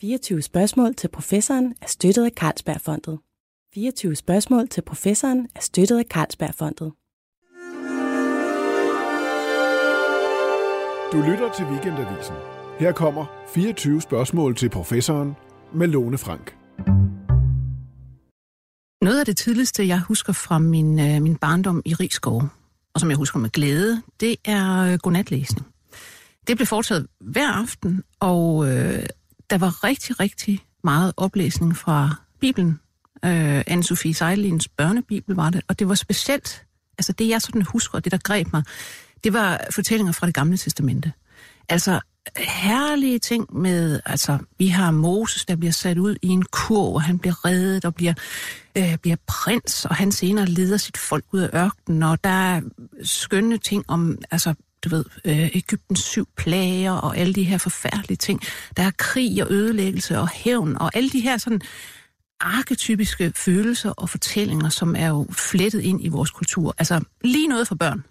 24 spørgsmål til professoren er støttet af Carlsbergfondet. 24 spørgsmål til professoren er støttet af Carlsbergfondet. Du lytter til Weekendavisen. Her kommer 24 spørgsmål til professoren med Lone Frank. Noget af det tidligste, jeg husker fra min, øh, min barndom i Rigskov, og som jeg husker med glæde, det er øh, godnatlæsning. Det blev foretaget hver aften, og øh, der var rigtig, rigtig meget oplæsning fra Bibelen. Øh, Anne-Sophie Sejlins børnebibel var det, og det var specielt, altså det jeg sådan husker, og det der greb mig, det var fortællinger fra det gamle testamente. Altså herlige ting med, altså vi har Moses, der bliver sat ud i en kur, og han bliver reddet og bliver, øh, bliver prins, og han senere leder sit folk ud af ørkenen, og der er skønne ting om, altså du ved, øh, Ægyptens syv plager og alle de her forfærdelige ting. Der er krig og ødelæggelse og hævn og alle de her sådan arketypiske følelser og fortællinger, som er jo flettet ind i vores kultur. Altså lige noget for børn.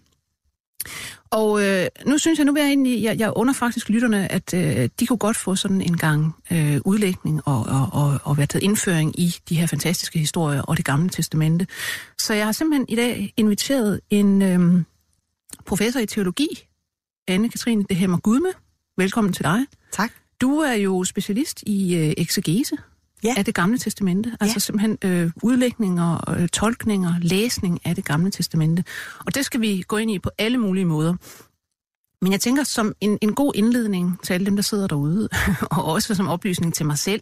Og øh, nu synes jeg, nu vil jeg egentlig, jeg, jeg under faktisk lytterne, at øh, de kunne godt få sådan en gang øh, udlægning og, og, og, og være taget indføring i de her fantastiske historier og det gamle testamente. Så jeg har simpelthen i dag inviteret en øh, professor i teologi, Anne-Katrine Dehemmer Gudme. Velkommen til dig. Tak. Du er jo specialist i øh, eksegese Ja. af det gamle testamente. Altså Ja. simpelthen øh, udlægninger, øh, tolkninger, læsning af det gamle testamente. Og det skal vi gå ind i på alle mulige måder. Men jeg tænker, som en, en god indledning til alle dem, der sidder derude, og også som oplysning til mig selv,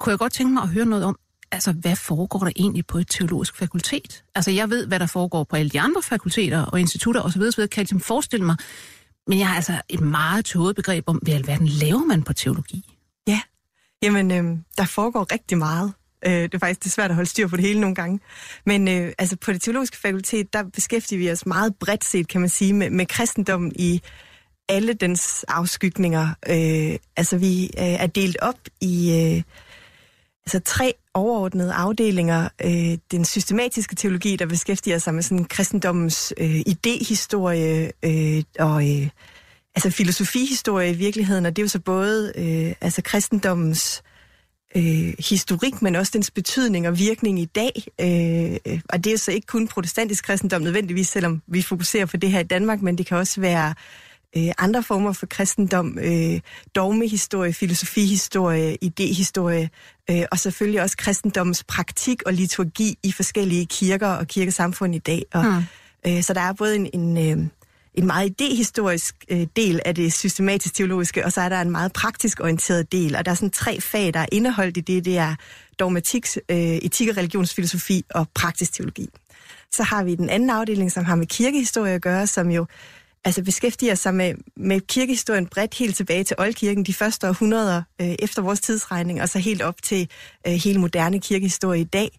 kunne jeg godt tænke mig at høre noget om, altså hvad foregår der egentlig på et teologisk fakultet? Altså jeg ved, hvad der foregår på alle de andre fakulteter og institutter osv., så kan jeg ligesom forestille mig, men jeg har altså et meget tåget begreb om, hvad i alverden laver man på teologi? Ja, jamen øh, der foregår rigtig meget. Øh, det er faktisk det er svært at holde styr på det hele nogle gange. Men øh, altså på det teologiske fakultet, der beskæftiger vi os meget bredt set, kan man sige, med, med kristendommen i alle dens afskygninger. Øh, altså vi øh, er delt op i øh, altså tre overordnede afdelinger. Øh, den systematiske teologi, der beskæftiger sig med sådan kristendommens øh, idehistorie øh, og øh, altså filosofihistorie i virkeligheden, og det er jo så både øh, altså kristendommens øh, historik, men også dens betydning og virkning i dag. Øh, og det er så ikke kun protestantisk kristendom nødvendigvis, selvom vi fokuserer på det her i Danmark, men det kan også være øh, andre former for kristendom, øh, dogmehistorie, filosofihistorie, idehistorie, øh, og selvfølgelig også kristendommens praktik og liturgi i forskellige kirker og kirkesamfund i dag. Og, Hmm. øh, så der er både en, en, øh, en meget idehistorisk øh, del af det systematisk teologiske, og så er der en meget praktisk orienteret del. Og der er sådan tre fag, der er indeholdt i det. Det er dogmatik, øh, etik og religionsfilosofi og praktisk teologi. Så har vi den anden afdeling, som har med kirkehistorie at gøre, som jo altså beskæftiger sig med, med kirkehistorien bredt helt tilbage til oldkirken, de første århundreder øh, efter vores tidsregning, og så helt op til øh, hele moderne kirkehistorie i dag.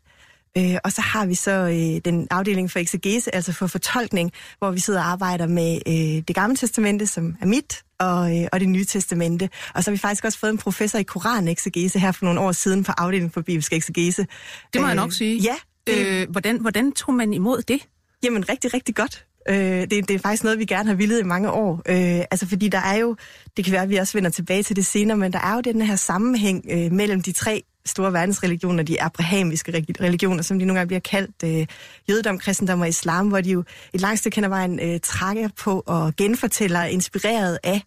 Øh, og så har vi så øh, den afdeling for eksegese, altså for fortolkning, hvor vi sidder og arbejder med øh, det gamle testamente, som er mit, og, øh, og det nye testamente. Og så har vi faktisk også fået en professor i koraneksegese her for nogle år siden på afdelingen for bibelsk eksegese. Det må jeg Øh, nok sige. Ja, det, Øh, hvordan, hvordan tog man imod det? Jamen rigtig, rigtig godt. Øh, det, det er faktisk noget, vi gerne har villet i mange år. Øh, altså fordi der er jo, det kan være, at vi også vender tilbage til det senere, men der er jo den her sammenhæng øh, mellem de tre store verdensreligioner, de abrahamiske religioner, som de nogle gange bliver kaldt, øh, jødedom, kristendom og islam, hvor de jo et langt stykke hen ad vejen øh, trækker på og genfortæller, inspireret af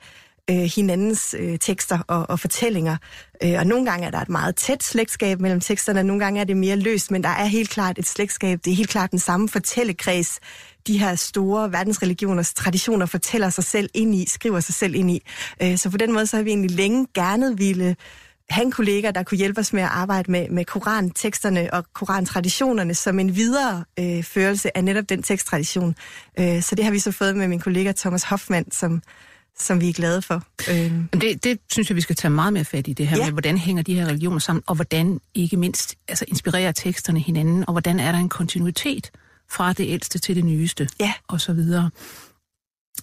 øh, hinandens øh, tekster og, og fortællinger. Øh, og nogle gange er der et meget tæt slægtskab mellem teksterne, og nogle gange er det mere løst, men der er helt klart et slægtskab. Det er helt klart den samme fortællekreds, de her store verdensreligioners traditioner fortæller sig selv ind i, skriver sig selv ind i. Øh, så på den måde så har vi egentlig længe gerne ville have en kollega, der kunne hjælpe os med at arbejde med, med koranteksterne og korantraditionerne som en videre øh, førelse af netop den teksttradition. Øh, så det har vi så fået med min kollega Thomas Hoffmann, som, som vi er glade for. Øh, Det, det synes jeg, vi skal tage meget mere fat i det her Ja. med, hvordan hænger de her religioner sammen, og hvordan ikke mindst altså, inspirerer teksterne hinanden, og hvordan er der en kontinuitet fra det ældste til det nyeste, Ja. og så videre.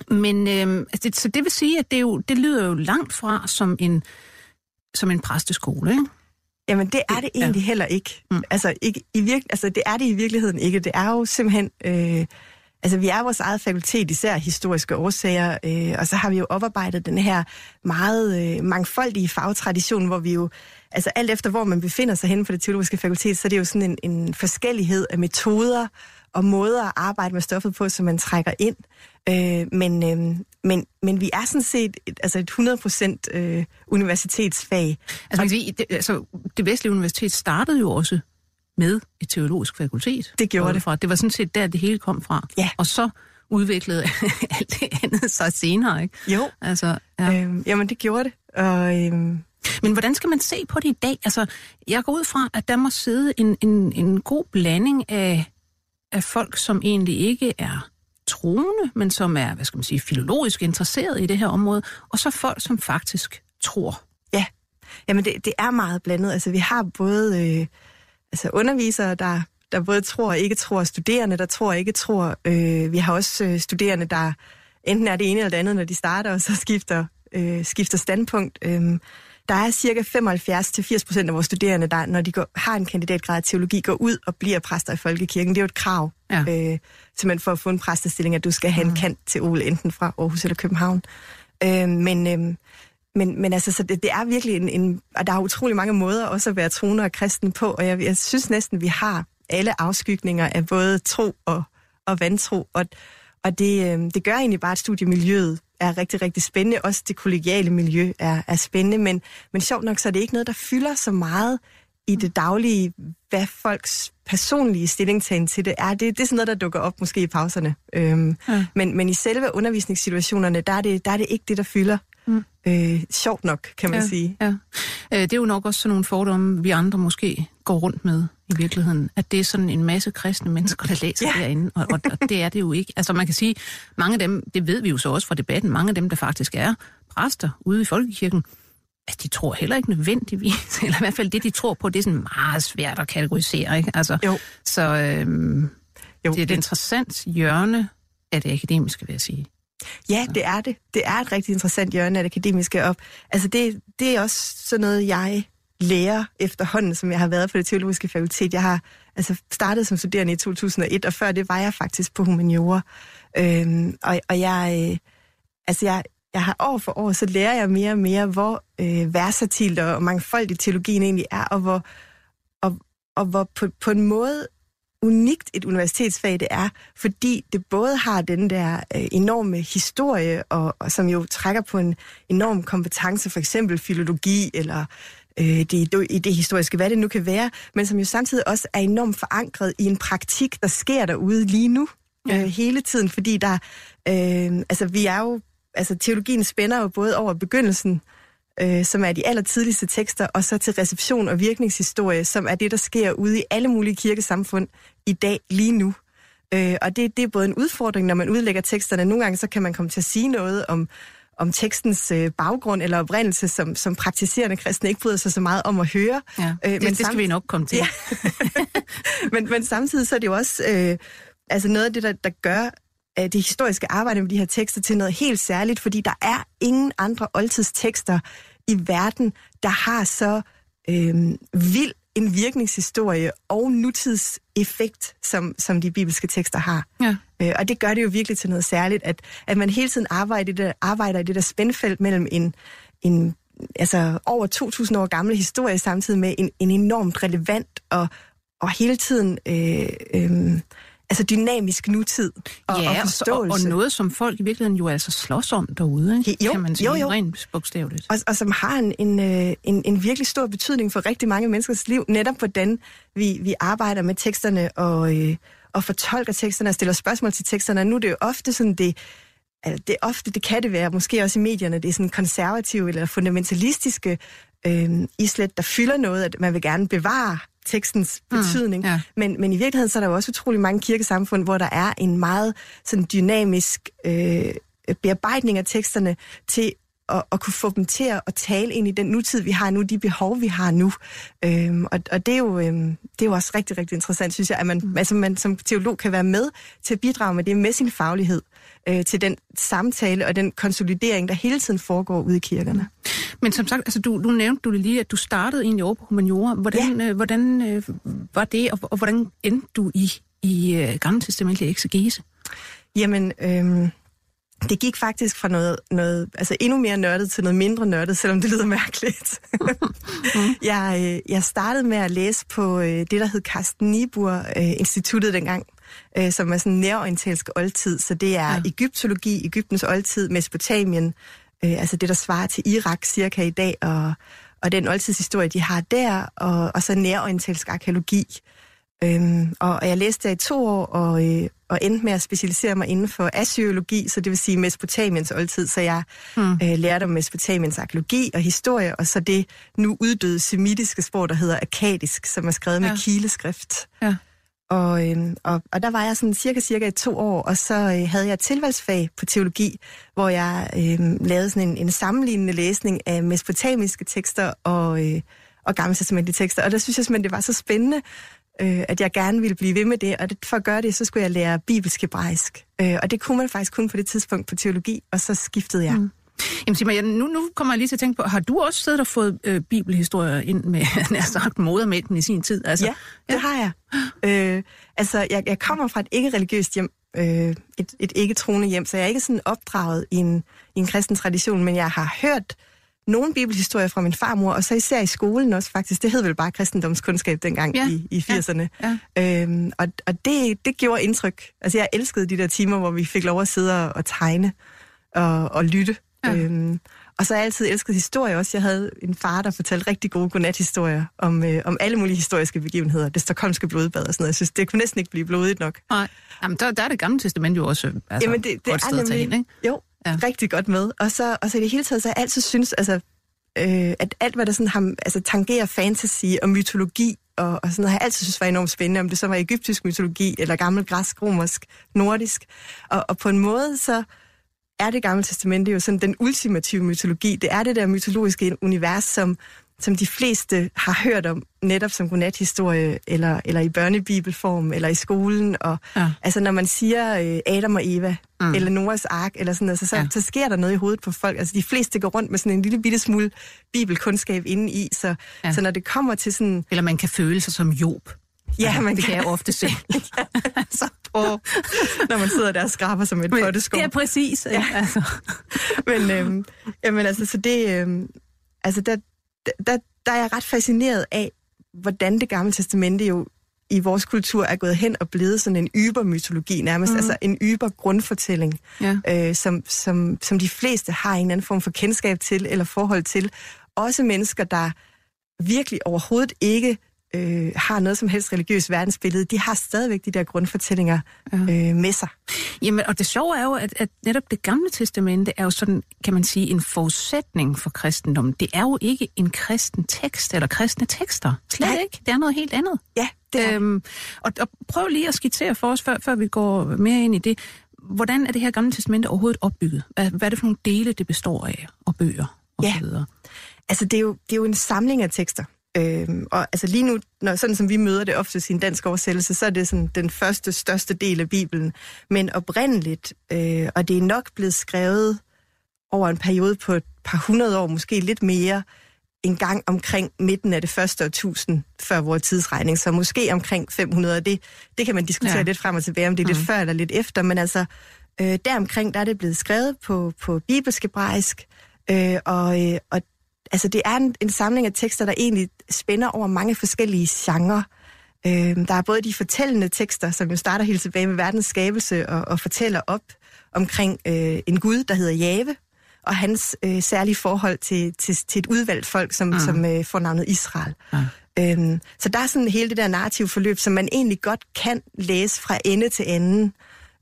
Men øh, altså, det, så det vil sige, at det, jo, det lyder jo langt fra som en, som en præsteskole, ikke? Jamen, det er det Ja. egentlig heller ikke. Mm. Altså, ikke i virke, altså, det er det i virkeligheden ikke. Det er jo simpelthen... Øh, altså vi er vores eget fakultet, især historiske årsager, øh, og så har vi jo oparbejdet den her meget øh, mangfoldige fagtradition, hvor vi jo, altså alt efter hvor man befinder sig hen på det teologiske fakultet, så er det jo sådan en, en forskellighed af metoder og måder at arbejde med stoffet på, som man trækker ind. Øh, men, øh, men, men vi er sådan set et, altså et 100% øh, universitetsfag. Altså, man kan sige, det, altså, det Vestlige Universitet startede jo også med et teologisk fakultet. Det gjorde det. Fra. Det var sådan set der, det hele kom fra. Ja. Og så udviklede alt det andet sig senere, ikke? Jo, Altså, ja. øh, jamen det gjorde det. Og, øh, men hvordan skal man se på det i dag? Altså, jeg går ud fra, at der må sidde en, en, en god blanding af, af folk, som egentlig ikke er troende, men som er, hvad skal man sige, filologisk interesseret i det her område, og så folk, som faktisk tror. Ja, jamen det, det er meget blandet. Altså vi har både øh, altså undervisere, der, der både tror og ikke tror, studerende, der tror og ikke tror. Øh, vi har også øh, studerende, der enten er det ene eller det andet, når de starter, og så skifter, øh, skifter standpunkt. Øh, der er cirka 75-80% af vores studerende, der, når de går, har en kandidatgrad i teologi, går ud og bliver præster i folkekirken. Det er jo et krav, Ja. øh, simpelthen for at få en præstestilling, at du skal have en kant til Ole, enten fra Aarhus eller København. Øh, men, øh, men, men altså, så det, det er virkelig en, en... Og der er utrolig mange måder også at være troende og kristen på, og jeg, jeg synes næsten, vi har alle afskygninger af både tro og, og vantro, og, og det, øh, det gør egentlig bare, at studiemiljøet er rigtig, rigtig spændende. Også det kollegiale miljø er, er spændende, men, men sjovt nok, så er det ikke noget, der fylder så meget i det daglige, hvad folks personlige stillingtagen til det er. Det, det er sådan noget, der dukker op måske i pauserne. Øhm, Ja. men, men i selve undervisningssituationerne, der er det, der er det ikke det, der fylder. Mm. Øh, sjovt nok, kan man ja, sige. Ja. Øh, Det er jo nok også sådan nogle fordomme, vi andre måske går rundt med i virkeligheden. At det er sådan en masse kristne mennesker, der læser Ja. derinde, og, og, og det er det jo ikke. Altså man kan sige, mange af dem, det ved vi jo så også fra debatten, mange af dem, der faktisk er præster ude i folkekirken, at de tror heller ikke nødvendigvis, eller i hvert fald det, de tror på, det er sådan meget svært at kategorisere, ikke? Altså, Jo. Så øhm, Jo, det er et interessant hjørne af det akademiske, vil jeg sige. Ja, det er det. Det er et rigtig interessant hjørne af det akademiske op. Altså det, det er også sådan noget, jeg lærer efterhånden, som jeg har været på det teologiske fakultet. Jeg har altså startet som studerende i 2001, og før det var jeg faktisk på humaniora. Øhm, og, og jeg, øh, altså jeg, jeg har år for år, så lærer jeg mere og mere, hvor øh, versatilt og mangfoldig teologien egentlig er, og hvor, og, og hvor på, på en måde unikt et universitetsfag det er, fordi det både har den der øh, enorme historie, og, og som jo trækker på en enorm kompetence, for eksempel filologi eller øh, det, i det historiske, hvad det nu kan være, men som jo samtidig også er enormt forankret i en praktik, der sker derude lige nu, Ja. øh, hele tiden, fordi der, øh, altså vi er jo, altså teologien spænder jo både over begyndelsen, øh, som er de allertidligste tekster, og så til reception og virkningshistorie, som er det, der sker ude i alle mulige kirkesamfund i dag, lige nu. Øh, og det, det er både en udfordring, når man udlægger teksterne. Nogle gange så kan man komme til at sige noget om, om tekstens øh, baggrund eller oprindelse, som, som praktiserende kristne ikke bryder sig så meget om at høre. Ja, Øh, det, men det skal samt- vi nok komme til. Ja. men, men samtidig så er det jo også øh, altså noget af det, der, der gør øh, det historiske arbejde med de her tekster til noget helt særligt, fordi der er ingen andre oldtidstekster i verden, der har så øh, vild en virkningshistorie og nutidseffekt, som, som de bibelske tekster har. Ja. Øh, og det gør det jo virkelig til noget særligt, at, at man hele tiden arbejder i det, der, arbejder i det der spændfelt mellem en, en altså over 2.000 år gammel historie, samtidig med en, en enormt relevant og, og hele tiden øh, øh, altså dynamisk nutid og, ja, og og, forståelse. og noget, som folk i virkeligheden jo altså slås om derude, ikke? Jo, kan man sige, jo, jo. rent bogstaveligt. og, og som har en, en, øh, en, en virkelig stor betydning for rigtig mange menneskers liv, netop hvordan vi, vi arbejder med teksterne og, øh, og fortolker teksterne og stiller spørgsmål til teksterne. Og nu er det jo ofte sådan, det, altså det ofte, det kan det være, måske også i medierne, det er sådan konservative eller fundamentalistiske øh, islet, der fylder noget, at man vil gerne bevare tekstens betydning. ja. Men, men i virkeligheden så er der jo også utrolig mange kirkesamfund, hvor der er en meget sådan dynamisk øh, bearbejdning af teksterne til at, at kunne få dem til at, at tale ind i den nutid, vi har nu, de behov, vi har nu. Øhm, og, og det, er jo, øhm, det er jo også rigtig, rigtig interessant, synes jeg, at man, mm. altså, man som teolog kan være med til at bidrage med det med sin faglighed øh, til den samtale og den konsolidering, der hele tiden foregår ude i kirkerne. Men som sagt, altså, du, du nævnte du lige, at du startede egentlig over på humaniora. Hvordan, ja. øh, hvordan øh, var det, og, og hvordan endte du i, i øh, gamle testamentlige eksegese? Jamen, øhm, det gik faktisk fra noget, noget altså endnu mere nørdet til noget mindre nørdet, selvom det lyder mærkeligt. jeg, øh, jeg startede med at læse på øh, det, der hed Carsten Niebuhr øh, Instituttet dengang, øh, som er sådan nærorientalsk oldtid. Så det er ja. egyptologi, Ægyptens oldtid, Mesopotamien, øh, altså det, der svarer til Irak cirka i dag, og, og den oldtidshistorie, de har der, og, og så nærorientalsk arkeologi. Øhm, og jeg læste der i to år, og, øh, og endte med at specialisere mig inden for asyologi, så det vil sige Mesopotamiens oldtid. Så jeg hmm. øh, lærte om Mesopotamiens arkeologi og historie, og så det nu uddøde semitiske sprog, der hedder akadisk, som er skrevet ja. med kileskrift. Ja. Og, øh, og, og der var jeg sådan cirka cirka i to år, og så øh, havde jeg et tilvalgsfag på teologi, hvor jeg øh, lavede sådan en, en sammenlignende læsning af mesopotamiske tekster og, øh, og gammeltestamentlige tekster. Og der synes jeg simpelthen, det var så spændende, øh, at jeg gerne ville blive ved med det, og det, for at gøre det, så skulle jeg lære bibelsk hebraisk. Øh, og det kunne man faktisk kun på det tidspunkt på teologi, og så skiftede jeg. Mm. Jamen sig mig, nu, nu kommer jeg lige til at tænke på, har du også siddet og fået øh, bibelhistorier ind med, nær sagt, modermælken i sin tid? Altså, ja, det ja. har jeg. Øh, altså, jeg, jeg kommer fra et ikke-religiøst hjem, øh, et, et ikke-troende hjem, så jeg er ikke sådan opdraget i en, i en kristen tradition, men jeg har hørt nogle bibelhistorier fra min farmor, og så især i skolen også faktisk. Det hed vel bare kristendomskundskab dengang ja. i, i 80'erne. Ja. Ja. Øhm, og og det, det gjorde indtryk. Altså jeg elskede de der timer, hvor vi fik lov at sidde og, og tegne og, og lytte. Ja. Øhm, og så har jeg altid elsket historie også. Jeg havde en far, der fortalte rigtig gode godnathistorier om, øh, om alle mulige historiske begivenheder. Det stokholmske blodbad og sådan noget. Jeg synes, det kunne næsten ikke blive blodigt nok. Nej, Jamen, der, der er det gamle testament jo også altså, Jamen, det, det godt sted er nemlig, hen, ikke? Jo, ja. rigtig godt med. Og så, og så i det hele taget, så har jeg altid synes, altså, øh, at alt, hvad der sådan har, altså, tangerer fantasy og mytologi, og, og sådan noget, har jeg altid synes var enormt spændende, om det så var egyptisk mytologi, eller gammel græsk, romersk, nordisk. Og, og på en måde, så er det gamle testamente jo sådan den ultimative mytologi. Det er det der mytologiske univers, som som de fleste har hørt om, netop som godnathistorie, eller, eller i børnebibelform, eller i skolen. Og, ja. Altså når man siger øh, Adam og Eva, mm. eller Noahs ark, eller sådan noget, så, så, ja. så sker der noget i hovedet på folk. Altså de fleste går rundt med sådan en lille bitte smule bibelkundskab inde i, så, ja. så når det kommer til sådan... Eller man kan føle sig som Job. Ja, altså, man det kan jeg ofte se. så på, når man sidder der og skraber som et potteskår. Det er præcis. Ja. Altså. men, øhm, jamen, altså, så det, øhm, altså, der, der, der er jeg ret fascineret af, hvordan det gamle testamente jo i vores kultur er gået hen og blevet sådan en ybermytologi nærmest, mm. altså en yber grundfortælling, ja. øh, som, som, som de fleste har en anden form for kendskab til eller forhold til. Også mennesker, der virkelig overhovedet ikke øh, har noget som helst religiøst verdensbillede, de har stadigvæk de der grundfortællinger ja. øh, med sig. Jamen, og det sjove er jo, at, at netop det gamle testamente er jo sådan, kan man sige, en forudsætning for kristendommen. Det er jo ikke en kristen tekst eller kristne tekster. Slet Nej. ikke. Det er noget helt andet. Ja, det er øhm, og, og prøv lige at skitsere for os, før, før vi går mere ind i det. Hvordan er det her gamle testamente overhovedet opbygget? Hvad, hvad er det for nogle dele, det består af, og bøger og ja. så videre? Altså, det er, jo, det er jo en samling af tekster. Øhm, og altså lige nu, når, sådan som vi møder det ofte i en dansk oversættelse, så er det sådan den første, største del af Bibelen. Men oprindeligt, øh, og det er nok blevet skrevet over en periode på et par hundrede år, måske lidt mere, en gang omkring midten af det første årtusind før vores tidsregning, så måske omkring 500. Det, det kan man diskutere ja. lidt frem og tilbage, om det er mm. lidt før eller lidt efter, men altså øh, deromkring, der er det blevet skrevet på, på bibelsk hebraisk, øh, og, øh, og altså det er en, en samling af tekster, der egentlig spænder over mange forskellige genrer. Øh, der er både de fortællende tekster, som jo starter helt tilbage med verdens skabelse og, og fortæller op omkring øh, en gud, der hedder Jave, og hans øh, særlige forhold til, til, til et udvalgt folk, som, mm. som øh, får navnet Israel. Mm. Øhm, så der er sådan hele det der narrative forløb, som man egentlig godt kan læse fra ende til ende.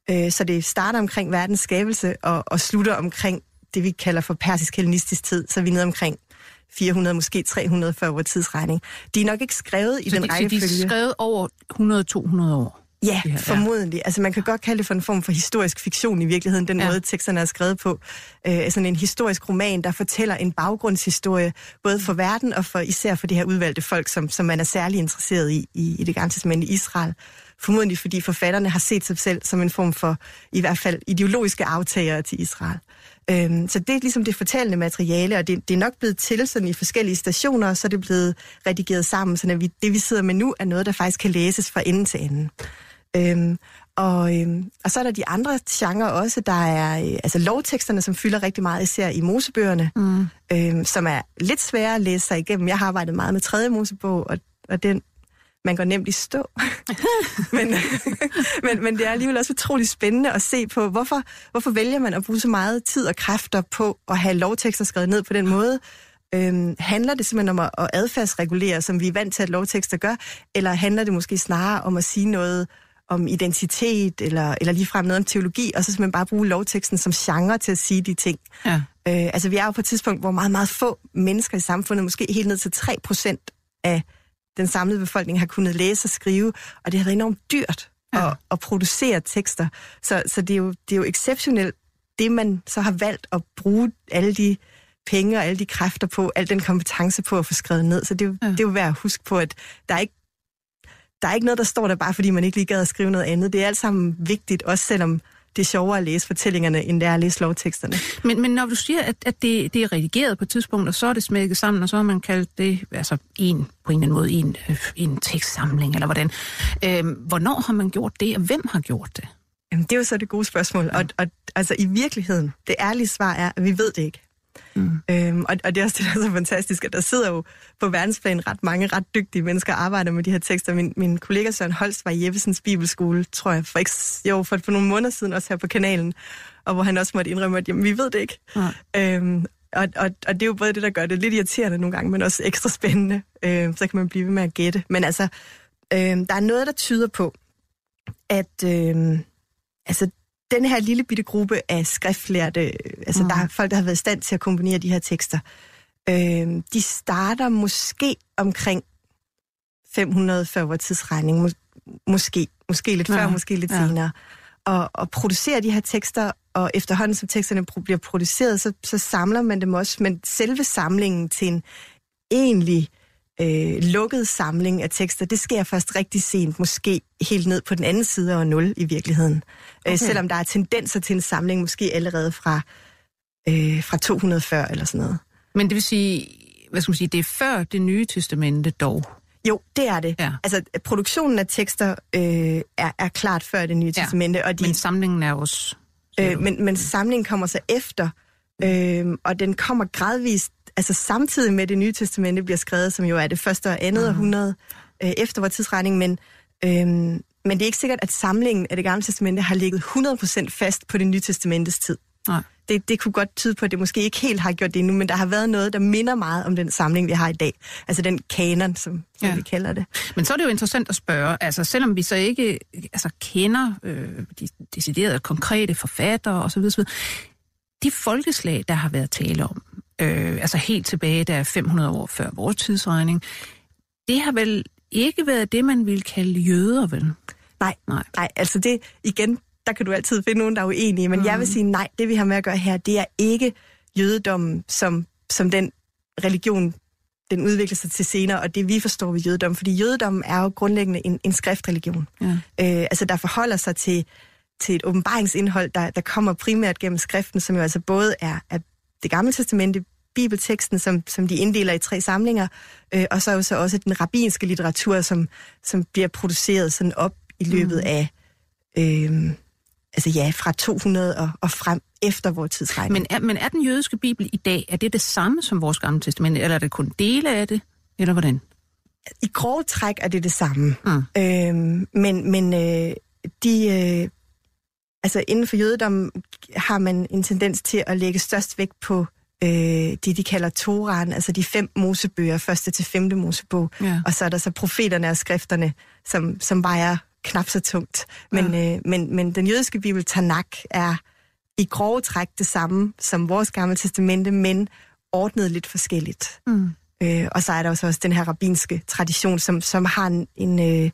Øh, så det starter omkring verdens skabelse og, og slutter omkring det, vi kalder for persisk hellenistisk tid, så vi er nede omkring 400, måske 300 før vores tidsregning. De er nok ikke skrevet i så den rækkefølge. Så de er skrevet over 100-200 år? Ja, her, formodentlig. Ja. Altså man kan godt kalde det for en form for historisk fiktion i virkeligheden, den ja. måde teksterne er skrevet på. Øh, sådan en historisk roman, der fortæller en baggrundshistorie, både for verden og for især for det her udvalgte folk, som, som man er særlig interesseret i, i, i det gamle testament i Israel. Formodentlig fordi forfatterne har set sig selv som en form for, i hvert fald, ideologiske aftagere til Israel. Øhm, så det er ligesom det fortællende materiale, og det, det er nok blevet til sådan i forskellige stationer, og så er det blevet redigeret sammen, så vi, det vi sidder med nu er noget, der faktisk kan læses fra ende til ende. Øhm, og, øhm, og så er der de andre genrer også. Der er øh, altså lovteksterne, som fylder rigtig meget, især i Mosebøgerne, mm. øhm, som er lidt svære at læse sig igennem. Jeg har arbejdet meget med tredje Mosebog, og, og den, man går nemt i stå. men, men, men det er alligevel også utrolig spændende at se på, hvorfor, hvorfor vælger man at bruge så meget tid og kræfter på at have lovtekster skrevet ned på den måde, Øhm, handler det simpelthen om at, at adfærdsregulere, som vi er vant til, at lovtekster gør, eller handler det måske snarere om at sige noget om identitet, eller, eller ligefrem noget om teologi, og så simpelthen bare bruge lovteksten som genre til at sige de ting. Ja. Øh, altså vi er jo på et tidspunkt, hvor meget, meget få mennesker i samfundet, måske helt ned til 3% af den samlede befolkning, har kunnet læse og skrive, og det har været enormt dyrt ja. at, at producere tekster. Så, så det, er jo, det er jo exceptionelt, det man så har valgt at bruge alle de penge og alle de kræfter på, al den kompetence på at få skrevet ned. Så det er jo, ja. det er jo værd at huske på, at der er ikke der er ikke noget, der står der bare, fordi man ikke lige gad at skrive noget andet. Det er alt sammen vigtigt, også selvom det er sjovere at læse fortællingerne, end det er at læse lovteksterne. Men, men når du siger, at, at det, det er redigeret på et tidspunkt, og så er det smækket sammen, og så har man kaldt det altså en, på en eller anden måde en, en tekstsamling, eller hvordan. Øhm, hvornår har man gjort det, og hvem har gjort det? Jamen, det er jo så det gode spørgsmål. Og, og altså, i virkeligheden, det ærlige svar er, at vi ved det ikke. Mm. Øhm, og, og det er også det, der er så fantastisk, at der sidder jo på verdensplan ret mange ret dygtige mennesker, og arbejder med de her tekster. Min, min kollega Søren Holst var i Jeppesens Bibelskole, tror jeg, for, ikke, jo, for, for nogle måneder siden også her på kanalen, og hvor han også måtte indrømme, at jamen, vi ved det ikke. Mm. Øhm, og, og, og det er jo både det, der gør det lidt irriterende nogle gange, men også ekstra spændende. Øhm, så kan man blive ved med at gætte. Men altså, øhm, der er noget, der tyder på, at øhm, altså, den her lille bitte gruppe af skriftlærte, altså mm. der er folk, der har været i stand til at komponere de her tekster, øh, de starter måske omkring 500 før vores tidsregning, Mås- måske, måske lidt før, ja. måske lidt ja. senere, og, og producerer de her tekster, og efterhånden som teksterne bliver produceret, så, så samler man dem også, men selve samlingen til en egentlig øh, lukket samling af tekster, det sker først rigtig sent, måske helt ned på den anden side af 0 i virkeligheden. Øh, okay. Øh, selvom der er tendenser til en samling, måske allerede fra, øh, fra 240 eller sådan noget. Men det vil sige, hvad skal man sige, det er før det nye testamente dog? Jo, det er det. Ja. Altså, produktionen af tekster øh, er, er klart før det nye ja. testamente. Og de, men samlingen er også... Øh, men, men samlingen kommer så efter, øh, og den kommer gradvist altså samtidig med det nye testamente bliver skrevet, som jo er det første og andet mm. århundrede øh, efter vores tidsregning, men, øh, men det er ikke sikkert, at samlingen af det gamle testamente har ligget 100% fast på det nye testamentes tid. Nej. Det, det kunne godt tyde på, at det måske ikke helt har gjort det endnu, men der har været noget, der minder meget om den samling, vi har i dag. Altså den kanon, som, som ja. vi kalder det. Men så er det jo interessant at spørge, altså selvom vi så ikke altså, kender øh, de deciderede konkrete forfattere osv., de folkeslag, der har været tale om, øh, altså helt tilbage, der er 500 år før vores tidsregning, det har vel ikke været det, man ville kalde jøder, vel? Nej, nej, nej altså det, igen, der kan du altid finde nogen, der er uenige, men mm. jeg vil mm. sige nej, det vi har med at gøre her, det er ikke jødedommen som, som den religion, den udvikler sig til senere, og det vi forstår ved jødedom, fordi jødedommen er jo grundlæggende en, en skriftreligion. Ja. Øh, altså der forholder sig til, til et åbenbaringsindhold, der, der kommer primært gennem skriften, som jo altså både er, er det gamle testamente, bibelteksten, som, som de inddeler i tre samlinger, øh, og så så også den rabbinske litteratur, som, som bliver produceret sådan op i løbet mm. af, øh, altså ja, fra 200 og, og frem efter vores tidsregning. Men er, men er den jødiske bibel i dag, er det det samme som vores gamle testamente, eller er det kun dele af det, eller hvordan? I grove træk er det det samme. Mm. Øh, men men øh, de... Øh, altså inden for jødedommen har man en tendens til at lægge størst vægt på øh, det, de kalder Toran, altså de fem mosebøger, første til femte mosebog. Ja. Og så er der så profeterne og skrifterne, som, som vejer knap så tungt. Men, ja. øh, men, men den jødiske bibel, Tanakh, er i grove træk det samme som vores gamle testamente, men ordnet lidt forskelligt. Mm. Øh, og så er der også, også den her rabbinske tradition, som, som har en... en øh,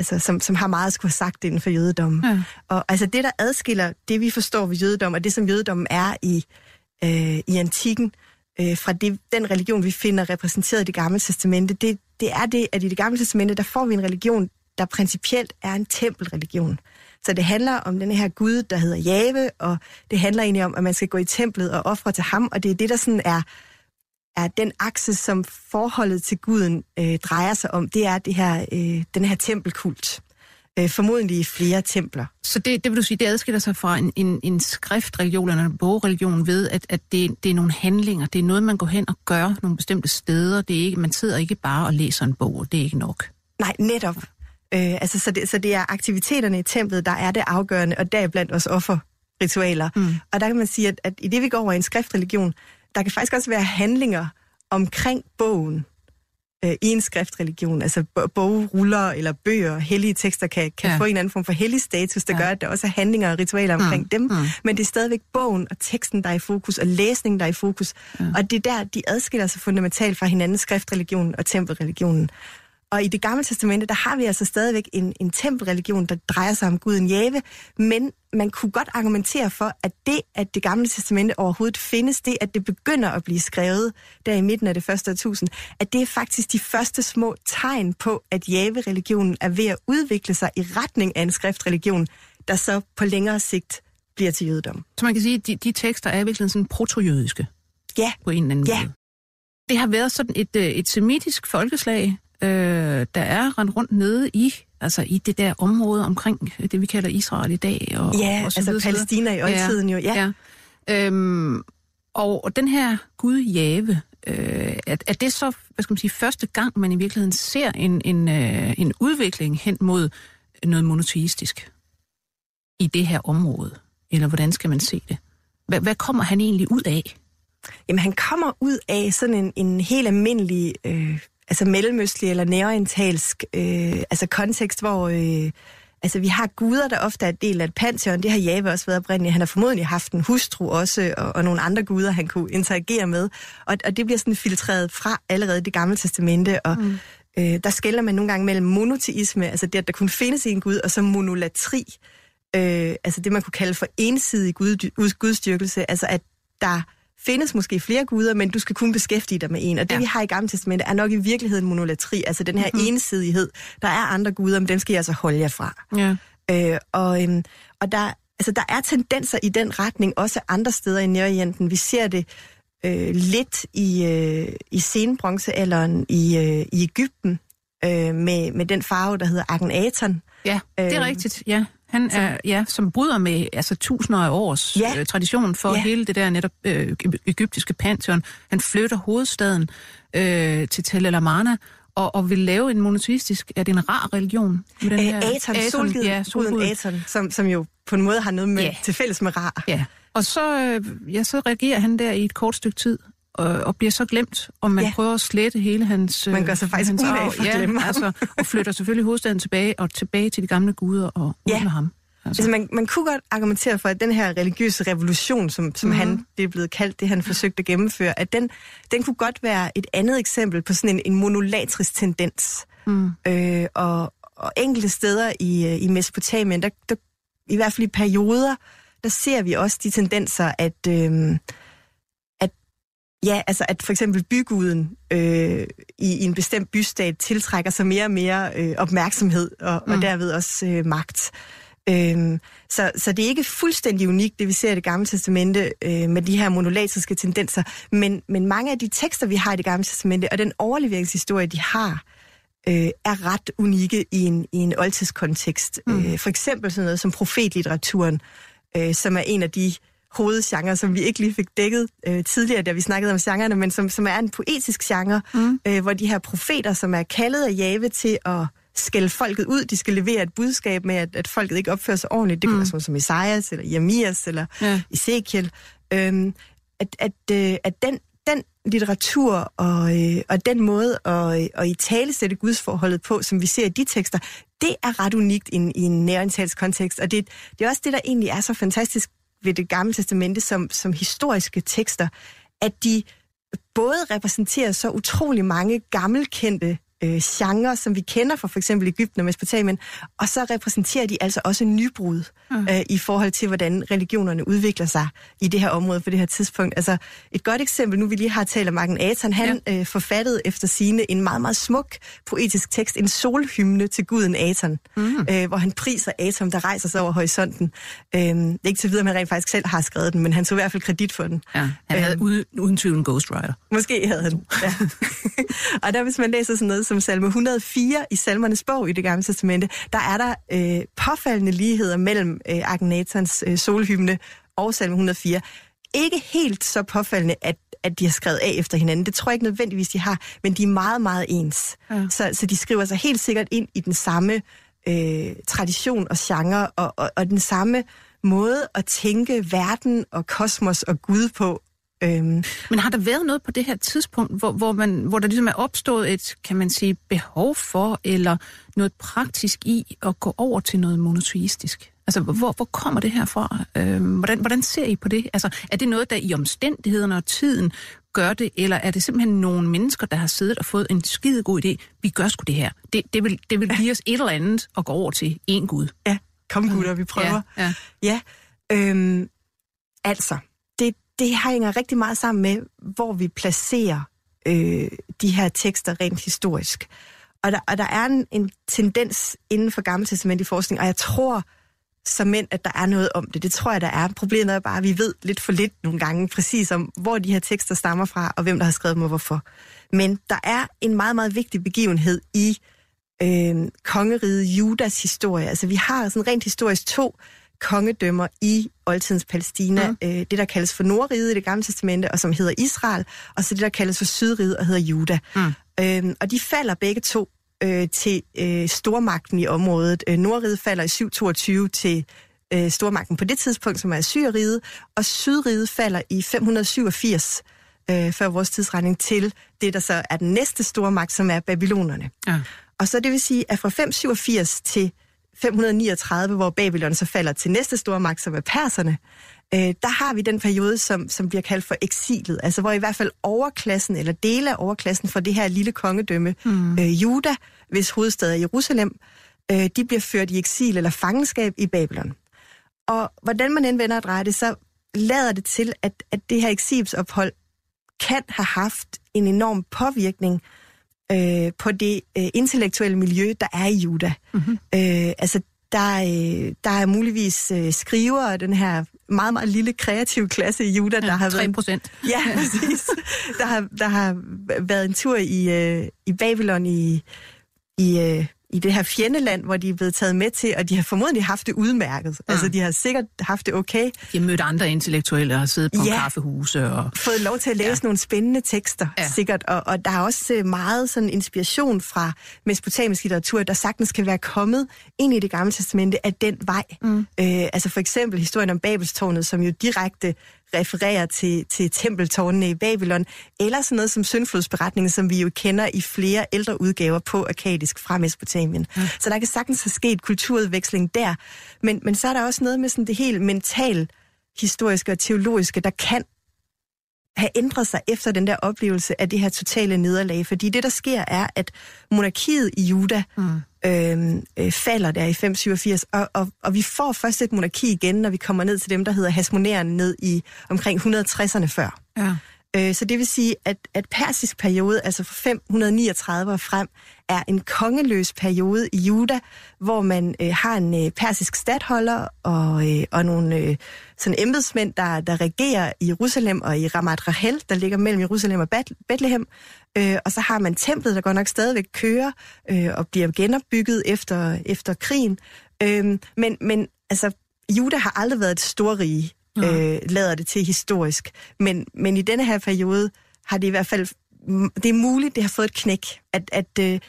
altså, som, som har meget at skulle have sagt inden for jødedommen. Ja. Og altså det, der adskiller det, vi forstår ved jødedom, og det, som jødedommen er i, øh, Øh, i antikken, øh, fra det, den religion, vi finder repræsenteret i det gamle testamente, det, det er det, at i det gamle testamente, der får vi en religion, der principielt er en tempelreligion. Så det handler om den her Gud, der hedder Jave, og det handler egentlig om, at man skal gå i templet og ofre til ham, og det er det, der sådan er, er den akse, som forholdet til guden øh, drejer sig om, det er det her, øh, den her tempelkult øh, formodentlig i flere templer. Så det, det vil du sige, det adskiller sig fra en, en, en skriftreligion eller en bogreligion ved, at, at det, det er nogle handlinger, det er noget, man går hen og gør nogle bestemte steder. Det er ikke, man sidder ikke bare og læser en bog, det er ikke nok. Nej, netop. Øh, altså, så, det, så det er aktiviteterne i templet, der er det afgørende, og deriblandt også offerritualer. Mm. Og der kan man sige, at, at i det, vi går over i en skriftreligion, der kan faktisk også være handlinger omkring bogen øh, i en skriftreligion. Altså bogruller eller bøger, hellige tekster kan, kan ja. få en anden form for hellig status, der ja. gør, at der også er handlinger og ritualer omkring mm. dem. Mm. Men det er stadigvæk bogen og teksten, der er i fokus, og læsningen, der er i fokus. Ja. Og det er der, de adskiller sig fundamentalt fra hinanden, skriftreligionen og tempelreligionen. Og i det gamle testamente, der har vi altså stadigvæk en, en tempelreligion, der drejer sig om guden Jave, men man kunne godt argumentere for, at det, at det gamle testamente overhovedet findes, det, at det begynder at blive skrevet der i midten af det første årtusind, at det er faktisk de første små tegn på, at Jave-religionen er ved at udvikle sig i retning af en skriftreligion, der så på længere sigt bliver til jødedom. Så man kan sige, at de, de tekster er virkelig sådan proto-jødiske? Ja. På en eller anden ja. måde? Det har været sådan et, øh, et semitisk folkeslag, øh, der er rendt rundt nede i altså i det der område omkring det, vi kalder Israel i dag. Og, ja, og så altså videre, Palæstina i oldtiden ja, jo, ja. ja. Øhm, og, og den her Gud Jave, øh, er, er det så, hvad skal man sige, første gang, man i virkeligheden ser en, en, øh, en udvikling hen mod noget monoteistisk i det her område? Eller hvordan skal man se det? Hvad, hvad kommer han egentlig ud af? Jamen, han kommer ud af sådan en, en helt almindelig øh, altså mellemøstlig eller nærorientalsk øh, altså kontekst, hvor øh, altså, vi har guder, der ofte er del af et pantheon. Det har Jave også været oprindeligt. Han har formodentlig haft en hustru også, og, og nogle andre guder, han kunne interagere med. Og, og det bliver sådan filtreret fra allerede det gamle testamente, og mm. øh, der skælder man nogle gange mellem monoteisme, altså det, at der kun findes en gud, og så monolatri, øh, altså det, man kunne kalde for ensidig gud, gudstyrkelse, altså at der findes måske flere guder, men du skal kun beskæftige dig med en. Og det, ja. vi har i Gamle Testamentet, er nok i virkeligheden monolatri, altså den her mm-hmm. ensidighed. Der er andre guder, men dem skal jeg altså holde jer fra. Ja. Øh, og, øhm, og der, altså, der er tendenser i den retning, også andre steder i Nørrejenten. Vi ser det øh, lidt i, øh, i senbronzealderen i, øh, i Ægypten, øh, med, med den farve, der hedder Akhenaton. Ja, det er øh, rigtigt, ja. Han er, ja, som bryder med altså, tusinder af års ja. øh, tradition for ja. hele det der netop øh, egyptiske pantheon. Han flytter hovedstaden øh, til Tel El Amarna, og, og vil lave en monoteistisk, er det en rar religion? Med den her, Aton, Aton, solguden, ja, solguden. Aton, som, som jo på en måde har noget med, ja. til fælles med rar. Ja, og så, øh, ja, så reagerer han der i et kort stykke tid, og, og bliver så glemt, og man ja. prøver at slette hele hans... Man gør sig faktisk umage for at glemme ja, altså, og flytter selvfølgelig hovedstaden tilbage, og tilbage til de gamle guder og ja. ham. Altså. Altså, man, man kunne godt argumentere for, at den her religiøse revolution, som, som mm-hmm. han det er blevet kaldt, det han forsøgte at gennemføre, at den, den kunne godt være et andet eksempel på sådan en, en monolatrisk tendens. Mm. Øh, og, og enkelte steder i, øh, i Mesopotamien, der, der, i hvert fald i perioder, der ser vi også de tendenser, at... Øh, Ja, altså at for eksempel byguden øh, i, i en bestemt bystat tiltrækker sig mere og mere øh, opmærksomhed og, mm. og derved også øh, magt. Øhm, så, så det er ikke fuldstændig unikt, det vi ser i det gamle testamente øh, med de her monolatriske tendenser, men, men mange af de tekster, vi har i det gamle testamente, og den overleveringshistorie, de har, øh, er ret unikke i en, i en oldtidskontekst. Mm. Øh, for eksempel sådan noget som profetlitteraturen, øh, som er en af de hovedgenre, som vi ikke lige fik dækket øh, tidligere, da vi snakkede om genrerne, men som, som er en poetisk genre, mm. øh, hvor de her profeter, som er kaldet af Jave til at skælde folket ud, de skal levere et budskab med, at, at folket ikke opfører sig ordentligt. Det mm. kan være sådan som Isaias, eller Jeremias, eller ja. Ezekiel. Øhm, at, at, øh, at den, den litteratur og, øh, og den måde at, at i tale sætte gudsforholdet på, som vi ser i de tekster, det er ret unikt i en, i en nærorientalsk kontekst. Og det, det er også det, der egentlig er så fantastisk ved det gamle testamente som, som historiske tekster, at de både repræsenterer så utrolig mange gammelkendte øh, genre, som vi kender fra for eksempel Ægypten og Mesopotamien, og så repræsenterer de altså også nybrud mm. øh, i forhold til, hvordan religionerne udvikler sig i det her område på det her tidspunkt. Altså et godt eksempel, nu vi lige har talt om Aten, han ja. øh, forfattede efter sine en meget, meget smuk poetisk tekst, en solhymne til guden Aton, mm. øh, hvor han priser Aton, der rejser sig over horisonten. Øh, det er ikke til videre, om han rent faktisk selv har skrevet den, men han tog i hvert fald kredit for den. Ja, han havde øh, uden, uden tvivl en ghostwriter. Måske havde han, ja. og der hvis man læser sådan noget som salme 104 i salmernes bog i det gamle testamente, der er der øh, påfaldende ligheder mellem øh, Agnatons øh, solhymne og salme 104. Ikke helt så påfaldende, at, at de har skrevet af efter hinanden. Det tror jeg ikke nødvendigvis, de har, men de er meget, meget ens. Ja. Så, så de skriver sig helt sikkert ind i den samme øh, tradition og genre, og, og, og den samme måde at tænke verden og kosmos og Gud på. Øhm. Men har der været noget på det her tidspunkt, hvor, hvor, man, hvor der ligesom er opstået et, kan man sige, behov for, eller noget praktisk i at gå over til noget monoteistisk? Altså, hvor, hvor kommer det her fra? Øhm, hvordan, hvordan ser I på det? Altså, er det noget, der i omstændighederne og tiden gør det, eller er det simpelthen nogle mennesker, der har siddet og fået en skide god idé? Vi gør sgu det her. Det, det, vil, det vil give os et eller andet at gå over til en Gud. Ja, kom gutter, vi prøver. Ja, ja. ja øhm, altså, det, hænger rigtig meget sammen med, hvor vi placerer øh, de her tekster rent historisk. Og der, og der er en, en tendens inden for gammeltestamentlig Testament i forskning, og jeg tror som mænd, at der er noget om det. Det tror jeg, der er. Problemet er bare, at vi ved lidt for lidt nogle gange præcis om, hvor de her tekster stammer fra, og hvem der har skrevet dem og hvorfor. Men der er en meget, meget vigtig begivenhed i øh, kongeriget Judas historie. Altså vi har sådan rent historisk to kongedømmer i oldtidens Palæstina. Mm. Øh, det, der kaldes for Nordriget i det gamle testamente, og som hedder Israel, og så det, der kaldes for Sydriget og hedder Juda. Mm. Øh, og de falder begge to øh, til øh, stormagten i området. Øh, Nordriget falder i 722 til øh, stormagten på det tidspunkt, som er Syreriget, og Sydriget falder i 587 øh, før vores tidsregning til det, der så er den næste stormagt, som er babylonerne. Ja. Og så det vil sige, at fra 587 til 539, hvor Babylon så falder til næste stormagt, som er perserne, øh, der har vi den periode, som, som bliver kaldt for eksilet, altså hvor i hvert fald overklassen, eller dele af overklassen fra det her lille kongedømme, mm. øh, Juda, hvis hovedstad er Jerusalem, øh, de bliver ført i eksil eller fangenskab i Babylon. Og hvordan man end vender og drejer det, så lader det til, at, at det her eksilsophold kan have haft en enorm påvirkning øh, på det øh, intellektuelle miljø, der er i Juda. Mm-hmm. Øh, altså, der, øh, der er muligvis øh, skrivere af den her meget, meget lille kreative klasse i Juda, ja, der har 3 været... procent. Ja, præcis. der, har, der har været en tur i, øh, i Babylon i, i, øh, i det her fjendeland, hvor de er blevet taget med til, og de har formodentlig haft det udmærket. Ja. Altså, de har sikkert haft det okay. De har mødt andre intellektuelle og siddet på ja. kaffehuse. Og... Fået lov til at læse ja. nogle spændende tekster, ja. sikkert. Og, og der er også øh, meget sådan inspiration fra mesopotamisk litteratur, der sagtens kan være kommet ind i det gamle testamente af den vej. Mm. Øh, altså for eksempel historien om Babelstårnet, som jo direkte refererer til, til tempeltårnene i Babylon, eller sådan noget som syndflodsberetningen, som vi jo kender i flere ældre udgaver på akadisk fra Mesopotamien. Ja. Så der kan sagtens have sket kulturudveksling der. Men, men så er der også noget med sådan det helt mental historiske og teologiske, der kan have ændret sig efter den der oplevelse af det her totale nederlag. Fordi det, der sker, er, at monarkiet i Juda mm. Øhm, øh, falder der i 587, og, og, og vi får først et monarki igen, når vi kommer ned til dem, der hedder Hasmoneren, ned i omkring 160'erne før. Ja. Øh, så det vil sige, at, at persisk periode, altså fra 539 og frem, er en kongeløs periode i Juda, hvor man øh, har en øh, persisk stadholder og, øh, og nogle øh, sådan embedsmænd, der, der regerer i Jerusalem og i Ramat Rahel, der ligger mellem Jerusalem og Bethlehem. Øh, og så har man templet, der godt nok stadigvæk kører øh, og bliver genopbygget efter, efter krigen. Øh, men, men altså, Juda har aldrig været et storrige øh, lader det til historisk. Men, men i denne her periode har det i hvert fald, det er muligt, det har fået et knæk, at, at, øh,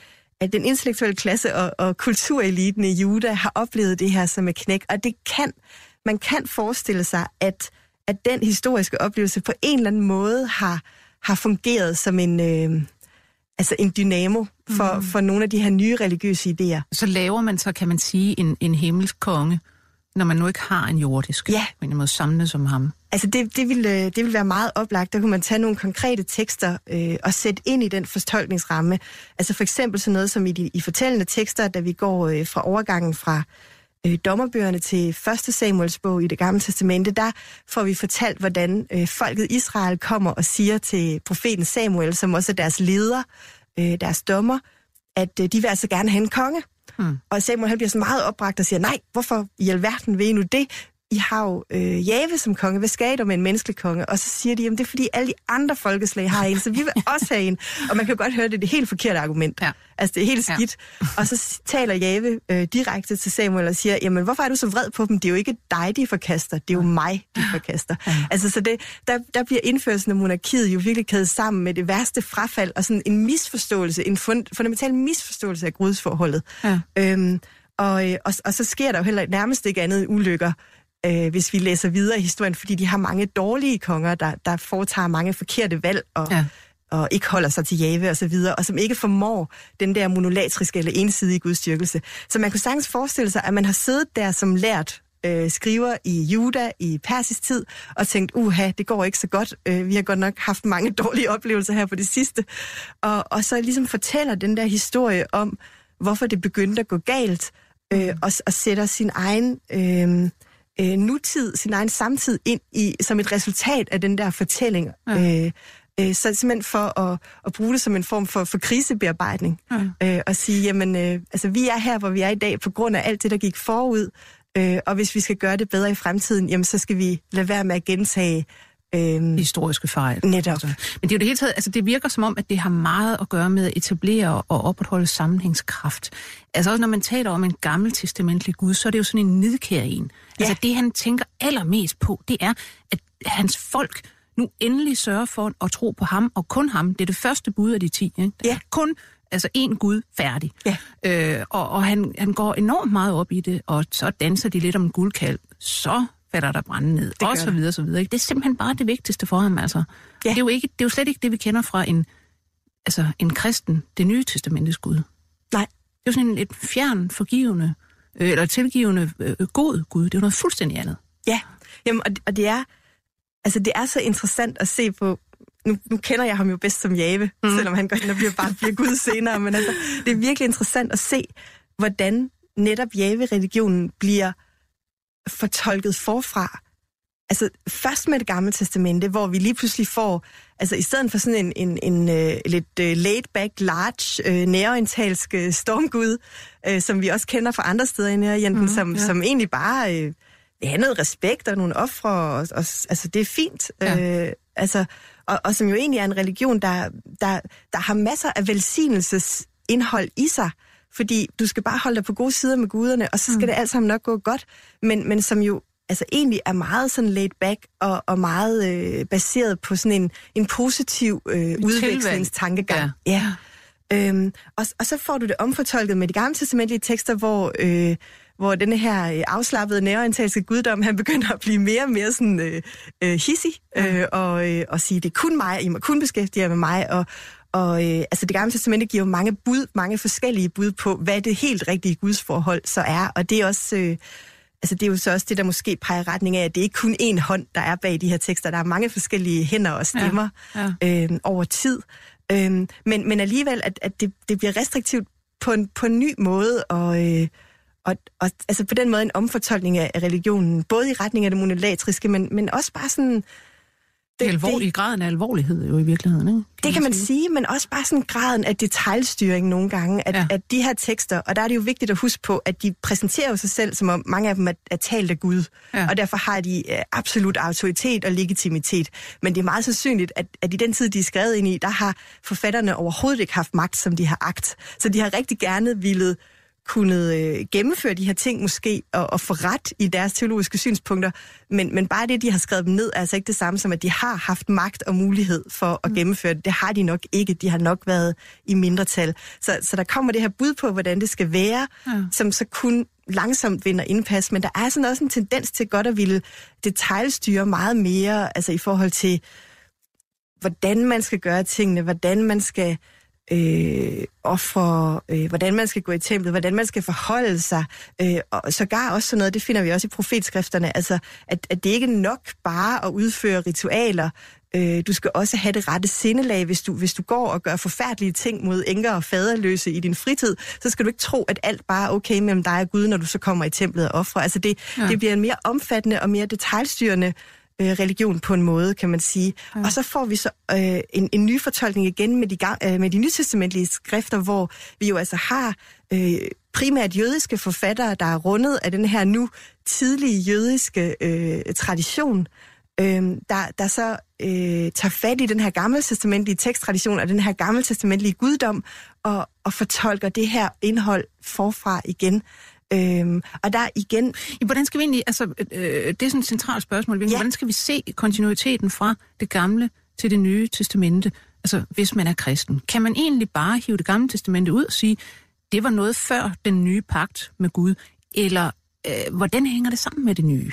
at den intellektuelle klasse og, og kultureliten i Juda har oplevet det her som et knæk, og det kan, man kan forestille sig, at, at den historiske oplevelse på en eller anden måde har, har fungeret som en... Øh, altså en dynamo for, mm. for nogle af de her nye religiøse idéer. Så laver man så, kan man sige, en, en himmelsk konge, når man nu ikke har en jordisk, ja. men må samle som ham? Altså det, det, vil, øh, det vil være meget oplagt. Der kunne man tage nogle konkrete tekster øh, og sætte ind i den fortolkningsramme. Altså for eksempel sådan noget som i de i fortællende tekster, da vi går øh, fra overgangen fra øh, dommerbøgerne til første Samuels bog i det gamle testamente, der får vi fortalt, hvordan øh, folket Israel kommer og siger til profeten Samuel, som også er deres leder, øh, deres dommer, at øh, de vil altså gerne have en konge. Hmm. Og Samuel han bliver så meget opbragt og siger, nej, hvorfor i alverden vil I nu det? I har jo øh, Jave som konge, hvad skal I med en menneskelig konge? Og så siger de, jamen det er fordi alle de andre folkeslag har en, så vi vil også have en. Og man kan jo godt høre, det er det helt forkerte argument. Ja. Altså det er helt skidt. Ja. og så taler Jave øh, direkte til Samuel og siger, jamen hvorfor er du så vred på dem? Det er jo ikke dig, de forkaster, det er jo mig, de forkaster. Ja. Altså så det, der, der bliver indførelsen af monarkiet jo virkelig kædet sammen med det værste frafald og sådan en misforståelse, en fund, fundamental misforståelse af gudsforholdet. Ja. Øhm, og, øh, og, og så sker der jo heller nærmest ikke andet end ulykker øh, hvis vi læser videre i historien, fordi de har mange dårlige konger, der, der foretager mange forkerte valg og, ja. og ikke holder sig til jave og så videre, og som ikke formår den der monolatriske eller ensidige gudstyrkelse. Så man kunne sagtens forestille sig, at man har siddet der som lært øh, skriver i Juda i persisk tid, og tænkt, uha, det går ikke så godt. Øh, vi har godt nok haft mange dårlige oplevelser her på det sidste. Og, og så ligesom fortæller den der historie om, hvorfor det begyndte at gå galt, øh, og, og sætter sin egen... Øh, øh, nutid, sin egen samtid ind i som et resultat af den der fortælling. Ja. Øh, øh, så simpelthen for at, at bruge det som en form for, for krisebearbejdning. Ja. Øh, og sige, jamen, øh, altså vi er her, hvor vi er i dag, på grund af alt det, der gik forud. Øh, og hvis vi skal gøre det bedre i fremtiden, jamen så skal vi lade være med at gentage Øhm, Historiske fejl. Netop. Altså. Men det er jo det hele taget, altså det virker som om, at det har meget at gøre med at etablere og opretholde sammenhængskraft. Altså også når man taler om en gammeltestamentlig Gud, så er det jo sådan en nidkær en. Ja. Altså det han tænker allermest på, det er, at hans folk nu endelig sørger for at tro på ham, og kun ham. Det er det første bud af de ti. Ikke? Ja. Kun altså en Gud færdig. Ja. Øh, og og han, han går enormt meget op i det, og så danser de lidt om en guldkalv. Så falder der brænde ned, det og så videre, så videre. Det er simpelthen bare det vigtigste for ham, altså. Ja. Det, er jo ikke, det er jo slet ikke det, vi kender fra en, altså en kristen, det nye testamentets Gud. Nej. Det er jo sådan en, et fjern, forgivende, øh, eller tilgivende, øh, god Gud. Det er jo noget fuldstændig andet. Ja, Jamen, og, og det er, altså det er så interessant at se på, nu, nu kender jeg ham jo bedst som Jave, mm. selvom han går ind og bliver bare bliver Gud senere, men altså, det er virkelig interessant at se, hvordan netop Jave-religionen bliver fortolket forfra. Altså først med det gamle testamente, hvor vi lige pludselig får, altså i stedet for sådan en, en, en uh, lidt uh, laid-back, large, uh, nærorientalsk uh, stormgud, uh, som vi også kender fra andre steder i Nærorienten, mm, som, ja. som egentlig bare uh, har noget respekt og nogle ofre, og, og, altså det er fint. Ja. Uh, altså, og, og som jo egentlig er en religion, der, der, der har masser af velsignelsesindhold i sig, fordi du skal bare holde dig på gode sider med guderne, og så skal mm. det alt sammen nok gå godt. Men, men som jo altså egentlig er meget sådan laid back og, og meget øh, baseret på sådan en, en positiv øh, udvekslingstankegang. Ja. ja. Øhm, og, og så får du det omfortolket med de gamle testamentlige tekster, hvor... Øh, hvor denne her øh, afslappede nærorientalske guddom, han begynder at blive mere og mere sådan øh, øh, hissig, øh, og, øh, og sige, det er kun mig, I må kun beskæftige jer med mig, og, og øh, altså det gamle testamente giver jo mange bud, mange forskellige bud på, hvad det helt rigtige gudsforhold så er. Og det er også... Øh, altså det er jo så også det, der måske peger retning af, at det er ikke kun én hånd, der er bag de her tekster. Der er mange forskellige hænder og stemmer ja, ja. Øh, over tid. Øh, men, men alligevel, at, at det, det bliver restriktivt på en, på en ny måde, og, øh, og, og altså på den måde en omfortolkning af religionen, både i retning af det monolatriske, men, men også bare sådan det, det alvorlige det, graden af alvorlighed jo i virkeligheden, ikke? Kan det kan man sige. sige, men også bare sådan graden af detaljstyring nogle gange, at, ja. at de her tekster, og der er det jo vigtigt at huske på, at de præsenterer jo sig selv, som om mange af dem er, er talt af Gud, ja. og derfor har de uh, absolut autoritet og legitimitet. Men det er meget sandsynligt, at, at i den tid, de er skrevet ind i, der har forfatterne overhovedet ikke haft magt, som de har agt. Så de har rigtig gerne ville kunnet øh, gennemføre de her ting måske, og, og få ret i deres teologiske synspunkter, men, men bare det, de har skrevet dem ned, er altså ikke det samme som, at de har haft magt og mulighed for at mm. gennemføre det. Det har de nok ikke. De har nok været i mindretal. Så, så der kommer det her bud på, hvordan det skal være, ja. som så kun langsomt vinder indpas, men der er sådan også en tendens til godt at ville detaljstyre meget mere, altså i forhold til, hvordan man skal gøre tingene, hvordan man skal øh, ofre, øh, hvordan man skal gå i templet, hvordan man skal forholde sig, øh, og sågar også sådan noget, det finder vi også i profetskrifterne, altså at, at det ikke er nok bare at udføre ritualer, øh, du skal også have det rette sindelag, hvis du, hvis du går og gør forfærdelige ting mod enker og faderløse i din fritid, så skal du ikke tro, at alt bare er okay mellem dig og Gud, når du så kommer i templet og ofre. Altså det, ja. det bliver en mere omfattende og mere detaljstyrende øh, religion på en måde, kan man sige. Ja. Og så får vi så øh, en, en ny fortolkning igen med de, øh, med de nytestamentlige skrifter, hvor vi jo altså har øh, primært jødiske forfattere, der er rundet af den her nu tidlige jødiske øh, tradition, øh, der, der så øh, tager fat i den her gammeltestamentlige teksttradition og den her gammeltestamentlige guddom og, og fortolker det her indhold forfra igen. Øhm, og der igen... Ja, hvordan skal vi egentlig... Altså, øh, det er sådan et centralt spørgsmål. Ja. Hvordan skal vi se kontinuiteten fra det gamle til det nye testamente? Altså, hvis man er kristen. Kan man egentlig bare hive det gamle testamente ud og sige, det var noget før den nye pagt med Gud? Eller øh, hvordan hænger det sammen med det nye?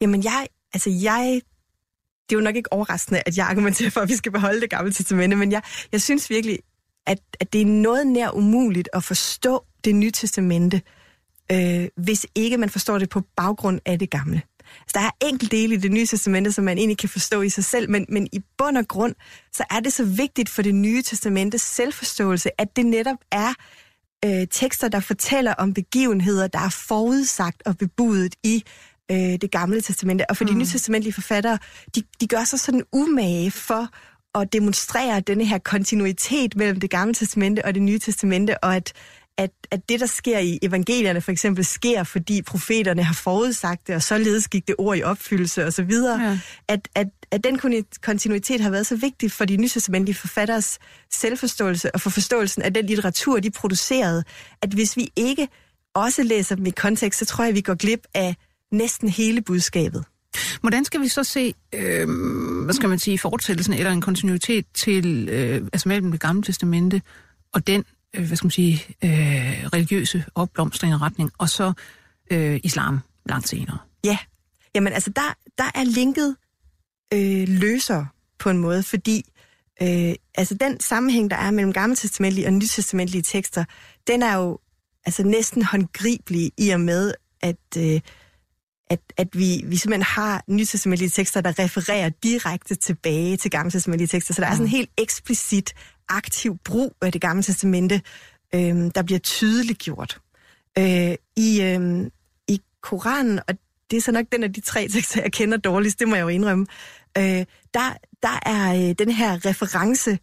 Jamen, jeg... Altså, jeg det er jo nok ikke overraskende, at jeg argumenterer for, at vi skal beholde det gamle testamente, men jeg, jeg synes virkelig, at, at det er noget nær umuligt at forstå det nye testamente, øh, hvis ikke man forstår det på baggrund af det gamle. Altså, der er enkelte dele i det nye testamente, som man egentlig kan forstå i sig selv, men, men i bund og grund, så er det så vigtigt for det nye testamentes selvforståelse, at det netop er øh, tekster, der fortæller om begivenheder, der er forudsagt og bebudet i øh, det gamle testamente. Og for mm. de nye testamentlige forfattere, de, de gør sig sådan umage for at demonstrere denne her kontinuitet mellem det gamle testamente og det nye testamente, og at, at, at det, der sker i evangelierne for eksempel, sker, fordi profeterne har forudsagt det, og således gik det ord i opfyldelse osv., ja. at, at, at den kontinuitet har været så vigtig for de nytestamentlige forfatteres selvforståelse og for forståelsen af den litteratur, de producerede, at hvis vi ikke også læser dem i kontekst, så tror jeg, vi går glip af næsten hele budskabet. Hvordan skal vi så se, øh, hvad skal man sige, fortsættelsen eller en kontinuitet til, øh, altså mellem det gamle testamente og den øh, hvad skal man sige, øh, religiøse opblomstring og retning, og så øh, islam langt senere. Ja, jamen altså der, der er linket øh, løser på en måde, fordi øh, altså den sammenhæng, der er mellem gammeltestamentlige og nytestamentlige tekster, den er jo altså næsten håndgribelig i og med, at, øh, at, at vi, vi simpelthen har nytestamentlige tekster, der refererer direkte tilbage til gammeltestamentlige tekster. Så der er sådan en helt eksplicit aktiv brug af det gamle testamente, øh, der bliver tydeligt gjort. Øh, i, øh, I Koranen, og det er så nok den af de tre tekster, jeg kender dårligst, det må jeg jo indrømme, øh, der, der er øh, den her reference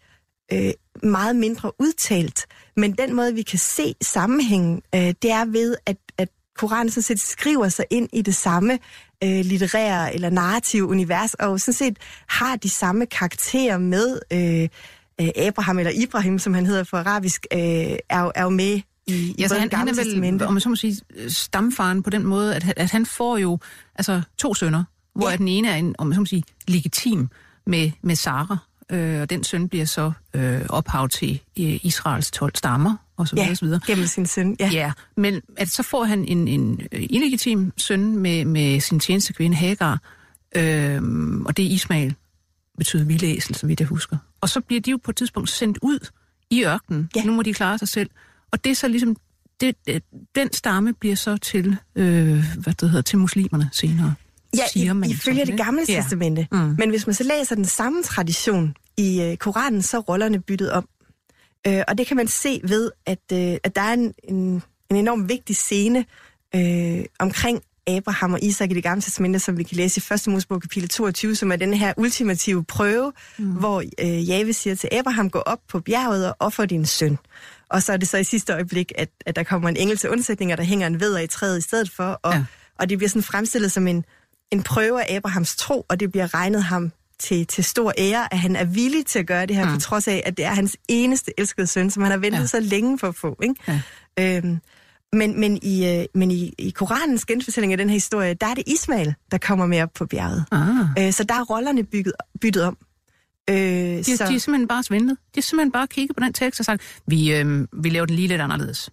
øh, meget mindre udtalt. Men den måde, vi kan se sammenhængen, øh, det er ved, at Koranen sådan set skriver sig ind i det samme øh, litterære eller narrative univers, og sådan set har de samme karakterer med øh, øh, Abraham, eller Ibrahim, som han hedder for arabisk, øh, er, er jo med i, ja, i han, han er vel, om man så må sige, stamfaren på den måde, at, at han får jo altså, to sønner, hvor ja. den ene er en, om man så må sige, legitim med, med Sara, øh, og den søn bliver så øh, ophav til øh, Israels 12 stammer, og så ja, videre, så videre. gennem sin søn, ja. ja. men at så får han en, en øh, illegitim søn med, med sin tjenestekvinde Hagar, øh, og det er Ismail, betyder vildæsel, så vidt jeg husker. Og så bliver de jo på et tidspunkt sendt ud i ørkenen. Ja. Nu må de klare sig selv. Og det er så ligesom, det, den stamme bliver så til, øh, hvad det hedder, til muslimerne senere. Ja, siger man ifølge det gamle ja. testamente. Mm. Men hvis man så læser den samme tradition i øh, Koranen, så er rollerne byttet om. Øh, og det kan man se ved, at, øh, at der er en, en, en enorm vigtig scene øh, omkring Abraham og Isak i det gamle testamente, som vi kan læse i 1. Mosebog kapitel 22, som er den her ultimative prøve, mm. hvor øh, Jave siger til Abraham, gå op på bjerget og offer din søn. Og så er det så i sidste øjeblik, at, at der kommer en engel til undsætning, og der hænger en veder i træet i stedet for, og, ja. og det bliver sådan fremstillet som en, en prøve af Abrahams tro, og det bliver regnet ham til, til stor ære, at han er villig til at gøre det her, mm. på trods af, at det er hans eneste elskede søn, som han har ventet ja. så længe for at få. Ikke? Ja. Øhm, men, men, i, øh, men i, i Koranens genfortælling af den her historie, der er det Ismail, der kommer med op på bjerget. Ah. Øh, så der er rollerne bygget, byttet om. Øh, de, så... de er simpelthen bare svindlet. De er simpelthen bare kigget på den tekst og sagt, vi, øh, vi laver den lige lidt anderledes.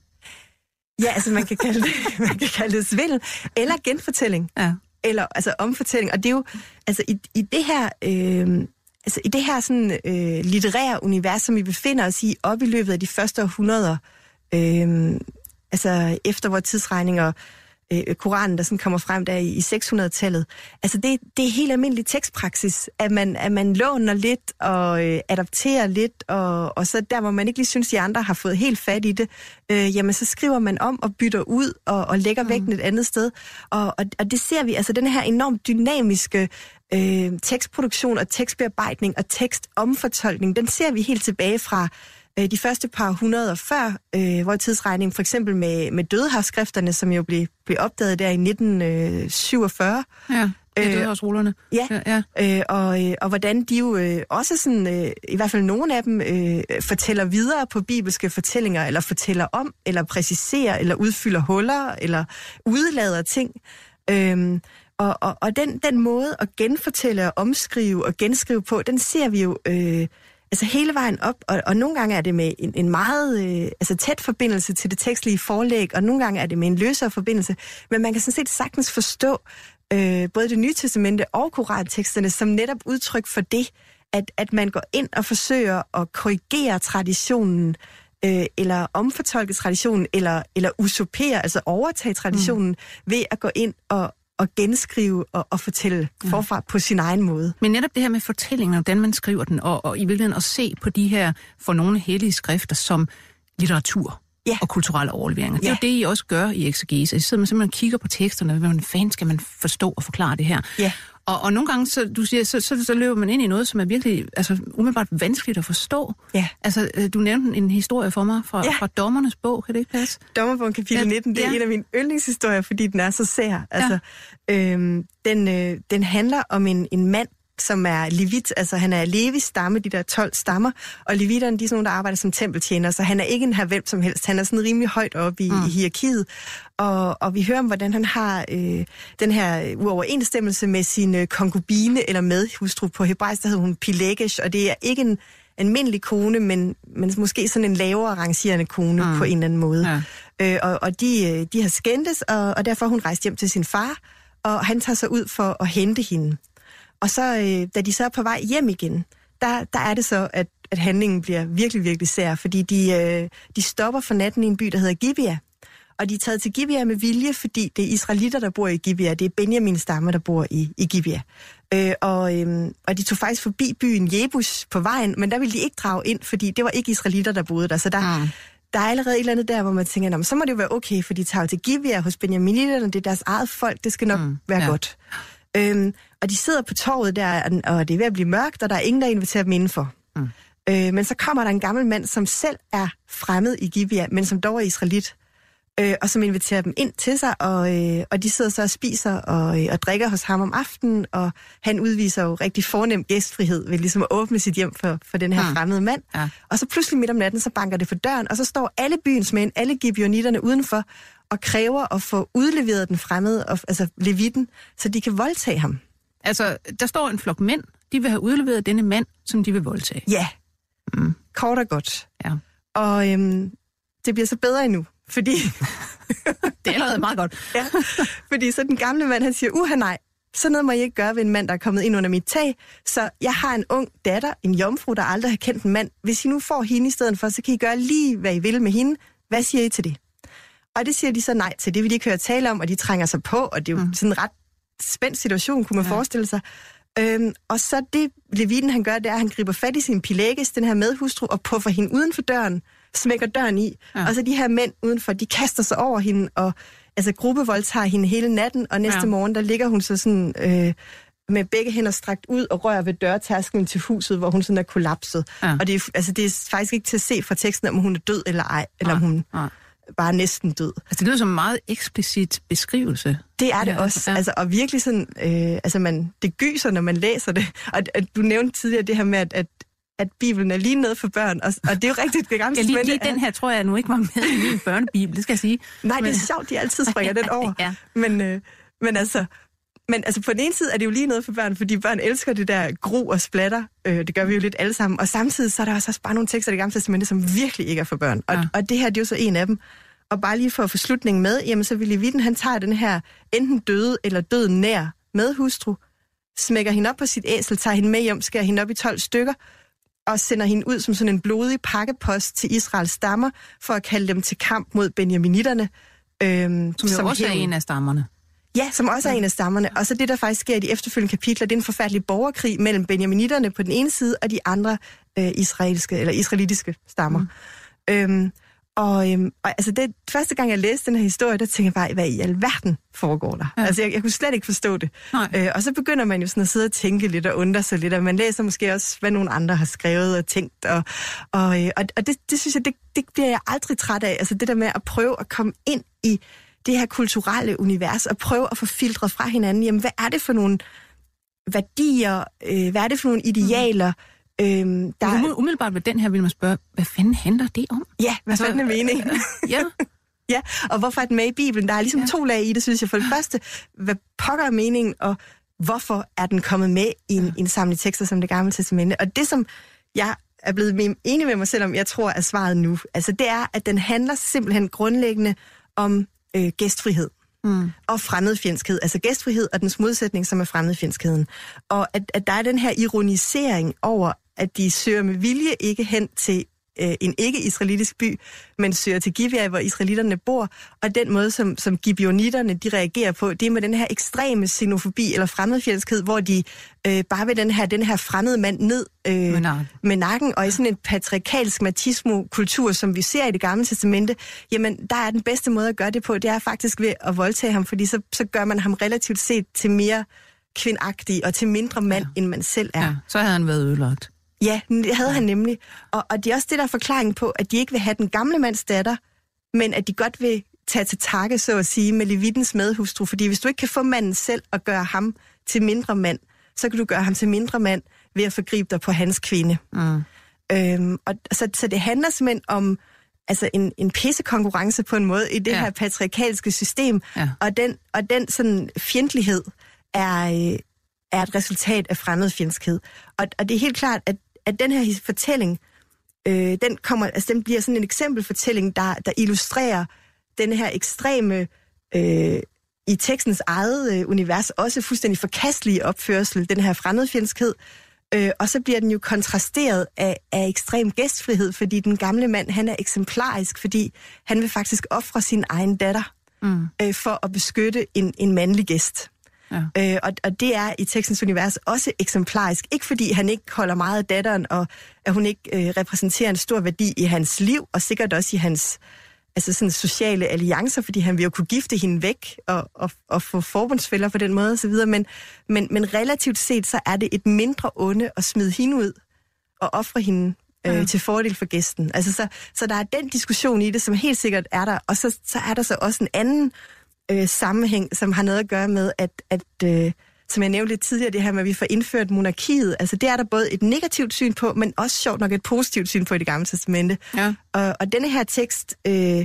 Ja, altså man kan kalde det, man kan kalde det svindel, eller genfortælling. Ja. Eller altså omfortælling. Og det er jo, altså i, i det her... Øh, altså i det her sådan, øh, litterære univers, som vi befinder os i op i løbet af de første århundreder, øh, altså efter vores tidsregninger, øh, Koranen, der sådan kommer frem der i, i 600-tallet. Altså det, det er helt almindelig tekstpraksis, at man, at man låner lidt og øh, adapterer lidt, og, og så der, hvor man ikke lige synes, de andre har fået helt fat i det, øh, jamen så skriver man om og bytter ud og, og lægger mm. vægten et andet sted. Og, og, og det ser vi, altså den her enormt dynamiske øh, tekstproduktion og tekstbearbejdning og tekstomfortolkning, den ser vi helt tilbage fra øh, de første par hundrede før øh, hvor tidsregning, for eksempel med, med dødehavsskrifterne, som jo blev, blev opdaget der i 1947. Ja. Det er også rullerne. Ja, ja. Øh, og, øh, og hvordan de jo øh, også sådan, øh, i hvert fald nogle af dem, øh, fortæller videre på bibelske fortællinger, eller fortæller om, eller præciserer, eller udfylder huller, eller udlader ting. Øh, og, og, og den, den måde at genfortælle og omskrive og genskrive på, den ser vi jo øh, altså hele vejen op, og, og nogle gange er det med en, en meget øh, altså tæt forbindelse til det tekstlige forlæg, og nogle gange er det med en løsere forbindelse, men man kan sådan set sagtens forstå øh, både det nye testamente og koranteksterne som netop udtryk for det, at, at man går ind og forsøger at korrigere traditionen, øh, eller omfortolke traditionen, eller, eller usurpere, altså overtage traditionen, mm. ved at gå ind og, at genskrive og, og fortælle ja. forfra på sin egen måde. Men netop det her med fortællingen, hvordan man skriver den, og, og i virkeligheden at se på de her for nogle hellige skrifter som litteratur ja. og kulturelle overleveringer. Ja. Det er jo det, I også gør i exegese. I sidder man simpelthen kigger på teksterne, hvordan fanden skal man forstå og forklare det her. Ja. Og, og nogle gange, så, du siger, så, så, så løber man ind i noget, som er virkelig altså, umiddelbart vanskeligt at forstå. Ja. Altså, øh, du nævnte en historie for mig fra, ja. fra Dommernes bog, kan det ikke passe? Dommerbogen kapitel ja, 19, det er ja. en af mine yndlingshistorier, fordi den er så sær. Altså, ja. øhm, den, øh, den handler om en, en mand, som er levit, altså han er Levis stamme, de der 12 stammer, og levitterne, de er sådan nogle, der arbejder som tempeltjener, så han er ikke en her hvem som helst, han er sådan rimelig højt oppe i, mm. i hierarkiet, og, og vi hører om, hvordan han har øh, den her uoverensstemmelse med sin øh, konkubine eller medhustru på hebraisk, der hedder hun Pilegesh, og det er ikke en almindelig kone, men, men måske sådan en lavere rangerende kone mm. på en eller anden måde. Ja. Øh, og og de, øh, de har skændtes, og, og derfor hun rejst hjem til sin far, og han tager sig ud for at hente hende. Og så, øh, da de så er på vej hjem igen, der, der er det så, at, at handlingen bliver virkelig, virkelig sær, fordi de, øh, de stopper for natten i en by, der hedder Gibeah. Og de er taget til Gibeah med vilje, fordi det er israelitter, der bor i Gibeah. Det er Benjamin stamme, der bor i, i Gibeah. Øh, og, øh, og de tog faktisk forbi byen Jebus på vejen, men der ville de ikke drage ind, fordi det var ikke israelitter, der boede der. Så der, mm. der er allerede et eller andet der, hvor man tænker, så må det jo være okay, for de tager til Gibeah hos Benjaminitterne, det er deres eget folk, det skal nok mm. være ja. godt. Øhm, og de sidder på torvet der, og det er ved at blive mørkt, og der er ingen, der inviterer dem indenfor. Mm. Øh, men så kommer der en gammel mand, som selv er fremmed i Gibeah, men som dog er israelit, øh, og som inviterer dem ind til sig, og, øh, og de sidder så og spiser og, øh, og drikker hos ham om aftenen, og han udviser jo rigtig fornem gæstfrihed ved ligesom at åbne sit hjem for, for den her mm. fremmede mand. Ja. Og så pludselig midt om natten, så banker det for døren, og så står alle byens mænd, alle gibeonitterne udenfor, og kræver at få udleveret den fremmede, altså levitten, så de kan voldtage ham. Altså, der står en flok mænd, de vil have udleveret denne mand, som de vil voldtage. Ja, mm. kort og godt. Ja. Og øhm, det bliver så bedre endnu, fordi... det er allerede meget godt. ja, fordi så den gamle mand, han siger, uha nej, så noget må I ikke gøre ved en mand, der er kommet ind under mit tag. Så jeg har en ung datter, en jomfru, der aldrig har kendt en mand. Hvis I nu får hende i stedet for, så kan I gøre lige, hvad I vil med hende. Hvad siger I til det? Og det siger de så nej til. Det vil de ikke høre tale om, og de trænger sig på, og det er jo mm. sådan en ret spændt situation, kunne man ja. forestille sig. Øhm, og så det, Leviten han gør, det er, at han griber fat i sin pilægis, den her medhustru, og puffer hende uden for døren, smækker døren i. Ja. Og så de her mænd udenfor, de kaster sig over hende, og altså gruppevoldtager hende hele natten, og næste ja. morgen, der ligger hun så sådan... Øh, med begge hænder strakt ud og rører ved dørtærskelen til huset, hvor hun sådan er kollapset. Ja. Og det er, altså, det er faktisk ikke til at se fra teksten, om hun er død eller ej, eller ja. om hun ja bare næsten død. Altså det lyder som en meget eksplicit beskrivelse. Det er det ja, også. Ja. Altså, og virkelig sådan, øh, altså man, det gyser, når man læser det. Og at du nævnte tidligere det her med, at, at at Bibelen er lige noget for børn, og, og det er jo rigtigt. Det ja, lige, lige den her tror jeg nu ikke var med i min børnebibel, det skal jeg sige. Nej, det er sjovt, de altid springer den over. ja. men, øh, men altså, men altså på den ene side er det jo lige noget for børn, fordi børn elsker det der gro og splatter. Øh, det gør vi jo lidt alle sammen. Og samtidig så er der også bare nogle tekster i det gamle testamente, som virkelig ikke er for børn. Og, ja. og det her det er jo så en af dem. Og bare lige for at få slutningen med, jamen så vil Levitten, han tager den her enten døde eller død nær med hustru, smækker hende op på sit æsel, tager hende med hjem, skærer hende op i 12 stykker, og sender hende ud som sådan en blodig pakkepost til Israels stammer, for at kalde dem til kamp mod benjaminitterne, Øhm, som jo som også er en af stammerne. Ja, som også er en af stammerne. Og så det, der faktisk sker i de efterfølgende kapitler, det er en forfærdelig borgerkrig mellem benjaminitterne på den ene side, og de andre øh, israelske, eller israelitiske stammer. Mm. Øhm, og, øhm, og altså det, første gang jeg læste den her historie, der tænkte jeg bare, hvad i alverden foregår der? Ja. Altså jeg, jeg kunne slet ikke forstå det. Øh, og så begynder man jo sådan at sidde og tænke lidt og undre sig lidt, og man læser måske også, hvad nogle andre har skrevet og tænkt. Og, og, øh, og, og det, det synes jeg, det, det bliver jeg aldrig træt af. Altså det der med at prøve at komme ind i det her kulturelle univers, og prøve at få filtret fra hinanden, jamen hvad er det for nogle værdier, øh, hvad er det for nogle idealer, mm Øhm, der... Um, umiddelbart ved den her vil man spørge, hvad fanden handler det om? Ja, hvad altså, fanden er meningen? ja. ja, og hvorfor er den med i Bibelen? Der er ligesom ja. to lag i det, synes jeg. For det første, hvad pokker er meningen, og hvorfor er den kommet med i en, ja. en samling tekster som det gamle testamente? Og det, som jeg er blevet enig med mig selv om, jeg tror er svaret nu, altså det er, at den handler simpelthen grundlæggende om øh, gæstfrihed. Mm. Og fremmedfjendskhed, altså gæstfrihed og dens modsætning, som er fremmedfjendskheden. Og at, at der er den her ironisering over, at de søger med vilje ikke hen til øh, en ikke-israelitisk by, men søger til Gibeah, hvor israelitterne bor. Og den måde, som, som gibeonitterne de reagerer på, det er med den her ekstreme xenofobi eller fremmedfjendskhed, hvor de øh, bare vil den her, den her fremmede mand ned øh, med, nakken. med nakken. Og i sådan en patriarkalsk machismo-kultur, som vi ser i det gamle testamente, jamen der er den bedste måde at gøre det på, det er faktisk ved at voldtage ham, fordi så, så gør man ham relativt set til mere kvindagtig og til mindre mand, ja. end man selv er. Ja, så havde han været ødelagt. Ja, det havde han nemlig. Og, og det er også det, der er forklaring på, at de ikke vil have den gamle mands datter, men at de godt vil tage til takke, så at sige, med Levitens medhustru. Fordi hvis du ikke kan få manden selv og gøre ham til mindre mand, så kan du gøre ham til mindre mand ved at forgribe dig på hans kvinde. Mm. Øhm, og, så, så det handler simpelthen om altså en, en pissekonkurrence på en måde i det ja. her patriarkalske system, ja. og den, og den sådan fjendtlighed er, øh, er et resultat af fremmedfjendskhed. Og, og det er helt klart, at at den her fortælling, øh, den, kommer, altså, den bliver sådan en eksempelfortælling, der, der illustrerer den her ekstreme, øh, i tekstens eget øh, univers, også fuldstændig forkastelige opførsel, den her fremmedfjendskhed. Øh, og så bliver den jo kontrasteret af, af ekstrem gæstfrihed, fordi den gamle mand, han er eksemplarisk, fordi han vil faktisk ofre sin egen datter mm. øh, for at beskytte en, en mandlig gæst. Ja. Øh, og, og det er i tekstens univers også eksemplarisk. Ikke fordi han ikke holder meget af datteren, og at hun ikke øh, repræsenterer en stor værdi i hans liv, og sikkert også i hans altså sådan sociale alliancer, fordi han vil jo kunne gifte hende væk og, og, og få forbundsfælder på den måde osv., men, men, men relativt set, så er det et mindre onde at smide hende ud og ofre hende øh, ja. til fordel for gæsten. Altså, så, så der er den diskussion i det, som helt sikkert er der, og så, så er der så også en anden øh, sammenhæng, som har noget at gøre med, at, at øh, som jeg nævnte lidt tidligere, det her med, at vi får indført monarkiet. Altså det er der både et negativt syn på, men også sjovt nok et positivt syn på i det gamle testamente. Ja. Og, og denne her tekst øh,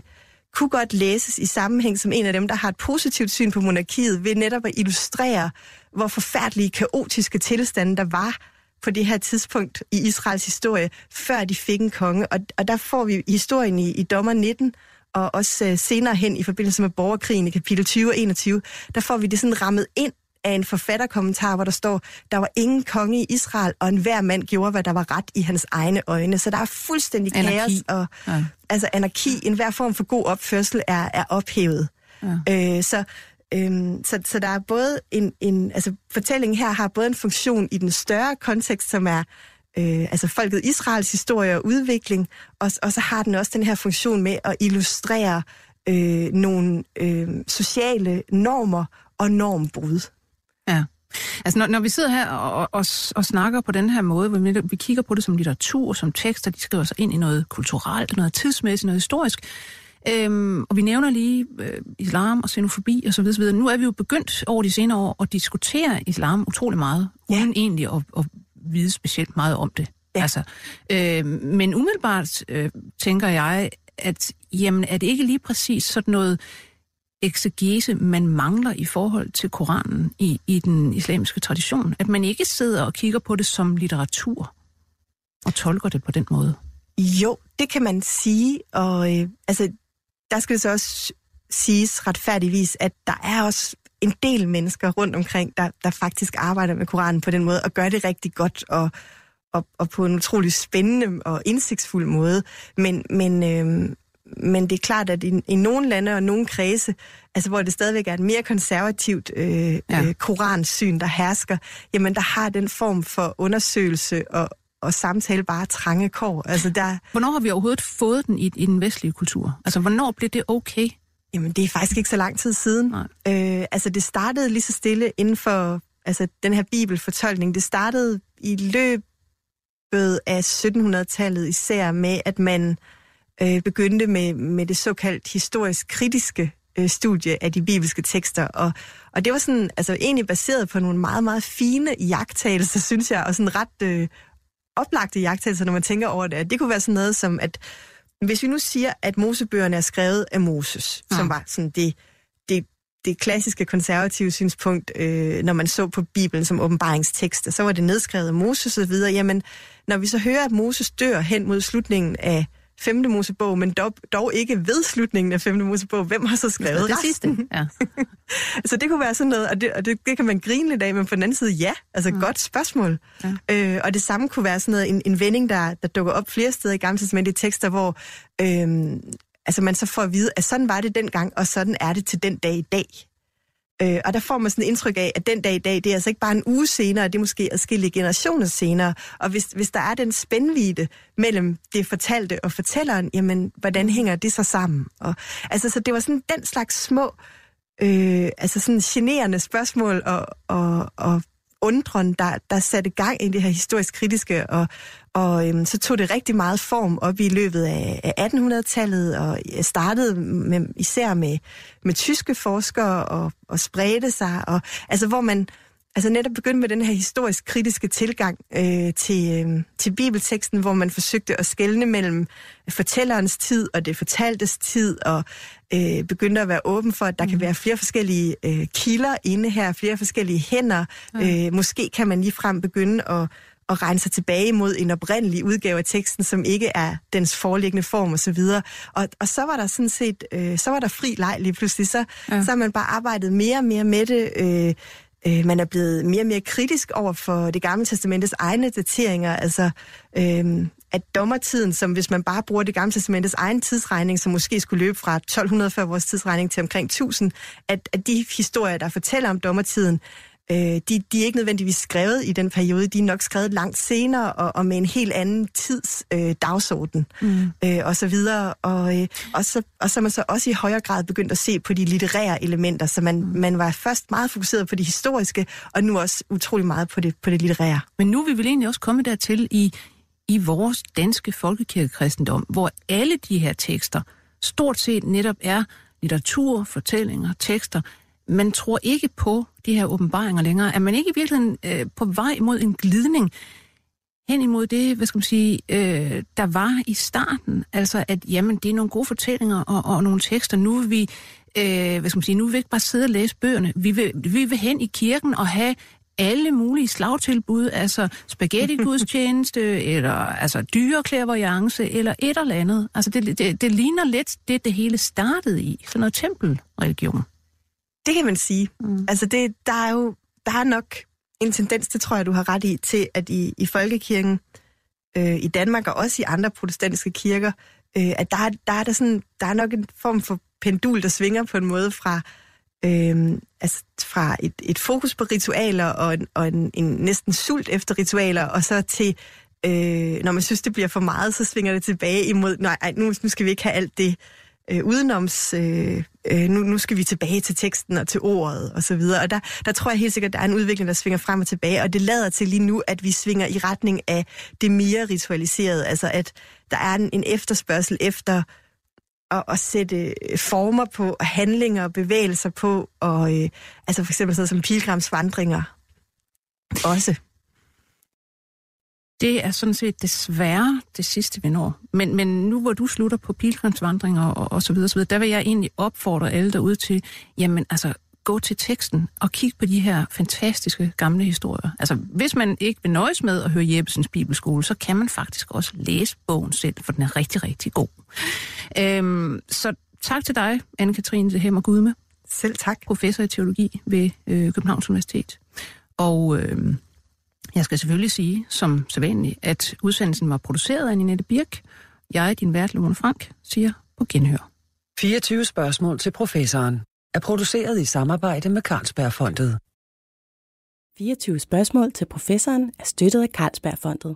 kunne godt læses i sammenhæng som en af dem, der har et positivt syn på monarkiet, ved netop at illustrere, hvor forfærdelige, kaotiske tilstande der var på det her tidspunkt i Israels historie, før de fik en konge. Og, og der får vi historien i, i Dommer 19, og også øh, senere hen i forbindelse med borgerkrigen i kapitel 20 og 21, der får vi det sådan rammet ind af en forfatterkommentar, hvor der står, der var ingen konge i Israel, og enhver mand gjorde, hvad der var ret i hans egne øjne. Så der er fuldstændig anarki. kaos og ja. altså anarki. En hver form for god opførsel er, er ophævet. Ja. Øh, så, øhm, så, så der er både en, en, altså fortællingen her har både en funktion i den større kontekst, som er øh, altså folket Israels historie og udvikling, og, og så har den også den her funktion med at illustrere øh, nogle øh, sociale normer og normbrud. Ja. Altså når, når vi sidder her og, og, og snakker på den her måde, hvor vi, vi kigger på det som litteratur, som tekster, de skriver sig ind i noget kulturelt, noget tidsmæssigt, noget historisk, Øhm, og vi nævner lige øh, islam og xenofobi og så videre, så videre. Nu er vi jo begyndt over de senere år at diskutere islam utrolig meget, ja. uden egentlig at, at vide specielt meget om det. Ja. Altså, øh, men umiddelbart øh, tænker jeg, at jamen, er det ikke lige præcis sådan noget eksegese, man mangler i forhold til Koranen i, i den islamiske tradition? At man ikke sidder og kigger på det som litteratur og tolker det på den måde? Jo, det kan man sige, og øh, altså, der skal det så også siges retfærdigvis, at der er også en del mennesker rundt omkring, der, der faktisk arbejder med Koranen på den måde, og gør det rigtig godt, og, og, og på en utrolig spændende og indsigtsfuld måde. Men, men, øh, men det er klart, at i, i nogle lande og nogle kredse, altså hvor det stadigvæk er et mere konservativt øh, ja. øh, koransyn, der hersker, jamen der har den form for undersøgelse og, og samtale bare trange kår. Altså, der... Hvornår har vi overhovedet fået den i, i den vestlige kultur? Altså, hvornår blev det okay? Jamen, det er faktisk ikke så lang tid siden. Nej. Øh, altså, det startede lige så stille inden for altså, den her bibelfortolkning. Det startede i løbet af 1700-tallet især med, at man øh, begyndte med, med det såkaldt historisk kritiske øh, studie af de bibelske tekster. Og, og det var sådan, altså egentlig baseret på nogle meget, meget fine jagttagelser, synes jeg, og sådan ret øh, oplagte jagttagelser, når man tænker over det. Det kunne være sådan noget som, at hvis vi nu siger, at Mosebøgerne er skrevet af Moses, ja. som var sådan det, det, det klassiske konservative synspunkt, øh, når man så på Bibelen som åbenbaringstekst, så var det nedskrevet af Moses og videre. Jamen, når vi så hører, at Moses dør hen mod slutningen af femte Mosebog, men dog, dog ikke ved slutningen af femte Mosebog. Hvem har så skrevet det sidste? Ja. så det kunne være sådan noget, og, det, og det, det kan man grine lidt af, men på den anden side, ja, altså mm. godt spørgsmål. Ja. Øh, og det samme kunne være sådan noget, en, en vending, der, der dukker op flere steder i Gamle tekster, hvor øh, altså man så får at vide, at sådan var det dengang, og sådan er det til den dag i dag. Øh, og der får man sådan et indtryk af, at den dag i dag, det er altså ikke bare en uge senere, det er måske adskillige generationer senere. Og hvis, hvis der er den spændvide mellem det fortalte og fortælleren, jamen, hvordan hænger det så sammen? Og, altså, så det var sådan den slags små, øh, altså sådan generende spørgsmål og, og, og undren, der, der satte gang i det her historisk kritiske, og, og øhm, så tog det rigtig meget form op i løbet af, af 1800-tallet, og startede med, især med, med tyske forskere, og, og spredte sig, og altså hvor man altså netop begyndte med den her historisk kritiske tilgang øh, til, øh, til bibelteksten, hvor man forsøgte at skelne mellem fortællerens tid og det fortaltes tid, og øh, begyndte at være åben for, at der mm. kan være flere forskellige øh, kilder inde her, flere forskellige hænder. Mm. Øh, måske kan man lige frem begynde at at regne sig tilbage mod en oprindelig udgave af teksten, som ikke er dens foreliggende form og så videre. Og, og så var der sådan set, øh, så var der fri leg lige pludselig. Så, ja. så har man bare arbejdet mere og mere med det. Øh, øh, man er blevet mere og mere kritisk over for det gamle testamentets egne dateringer. Altså, øh, at dommertiden, som hvis man bare bruger det gamle testamentets egen tidsregning, som måske skulle løbe fra 1200 før vores tidsregning til omkring 1000, at, at de historier, der fortæller om dommertiden, øh, de, de er ikke nødvendigvis skrevet i den periode, de er nok skrevet langt senere og, og med en helt anden tids øh, dagsorden mm. øh, og så videre. Og, øh, og, så, og så er man så også i højere grad begyndt at se på de litterære elementer, så man, mm. man var først meget fokuseret på det historiske, og nu også utrolig meget på det, på det litterære. Men nu er vi vel egentlig også kommet dertil i, i vores danske folkekirkekristendom, hvor alle de her tekster stort set netop er litteratur, fortællinger, tekster, man tror ikke på de her åbenbaringer længere. Er man ikke i virkeligheden øh, på vej mod en glidning hen imod det, hvad skal man sige, øh, der var i starten? Altså, at jamen, det er nogle gode fortællinger og, og nogle tekster. Nu vil vi, øh, hvad skal man sige, nu vil vi ikke bare sidde og læse bøgerne. Vi vil, vi vil hen i kirken og have alle mulige slagtilbud, altså spaghetti-gudstjeneste, eller altså dyreklærvariance, eller et eller andet. Altså, det, det, det ligner lidt det, det hele startede i. Sådan noget tempelreligion. Det kan man sige. Mm. Altså, det, der er jo der er nok en tendens, det tror jeg, du har ret i, til at i, i folkekirken øh, i Danmark og også i andre protestantiske kirker, øh, at der, der, er der, sådan, der er nok en form for pendul, der svinger på en måde fra, øh, altså fra et, et fokus på ritualer og, en, og en, en næsten sult efter ritualer, og så til, øh, når man synes, det bliver for meget, så svinger det tilbage imod, nej, nu, nu skal vi ikke have alt det øh, udenoms... Øh, øh, nu, nu skal vi tilbage til teksten og til ordet og så videre. Og der, der tror jeg helt sikkert, at der er en udvikling, der svinger frem og tilbage, og det lader til lige nu, at vi svinger i retning af det mere ritualiserede, altså at der er en, en efterspørgsel efter at, at sætte former på, handlinger og bevægelser på, og øh, altså for eksempel sådan som pilgrimsvandringer også. Det er sådan set desværre det sidste, vi når. Men, men nu hvor du slutter på pilgrimsvandringer og, og så videre, så videre, der vil jeg egentlig opfordre alle derude til, jamen altså, gå til teksten og kig på de her fantastiske gamle historier. Altså, hvis man ikke vil nøjes med at høre Jeppesens Bibelskole, så kan man faktisk også læse bogen selv, for den er rigtig, rigtig god. Øhm, så tak til dig, Anne-Katrine Hemmer Gudme. Selv tak. Professor i teologi ved øh, Københavns Universitet. Og øh, jeg skal selvfølgelig sige, som sædvanligt, at udsendelsen var produceret af Ninette Birk. Jeg, din vært, Lone Frank, siger på genhør. 24 spørgsmål til professoren er produceret i samarbejde med Carlsbergfondet. 24 spørgsmål til professoren er støttet af Carlsbergfondet.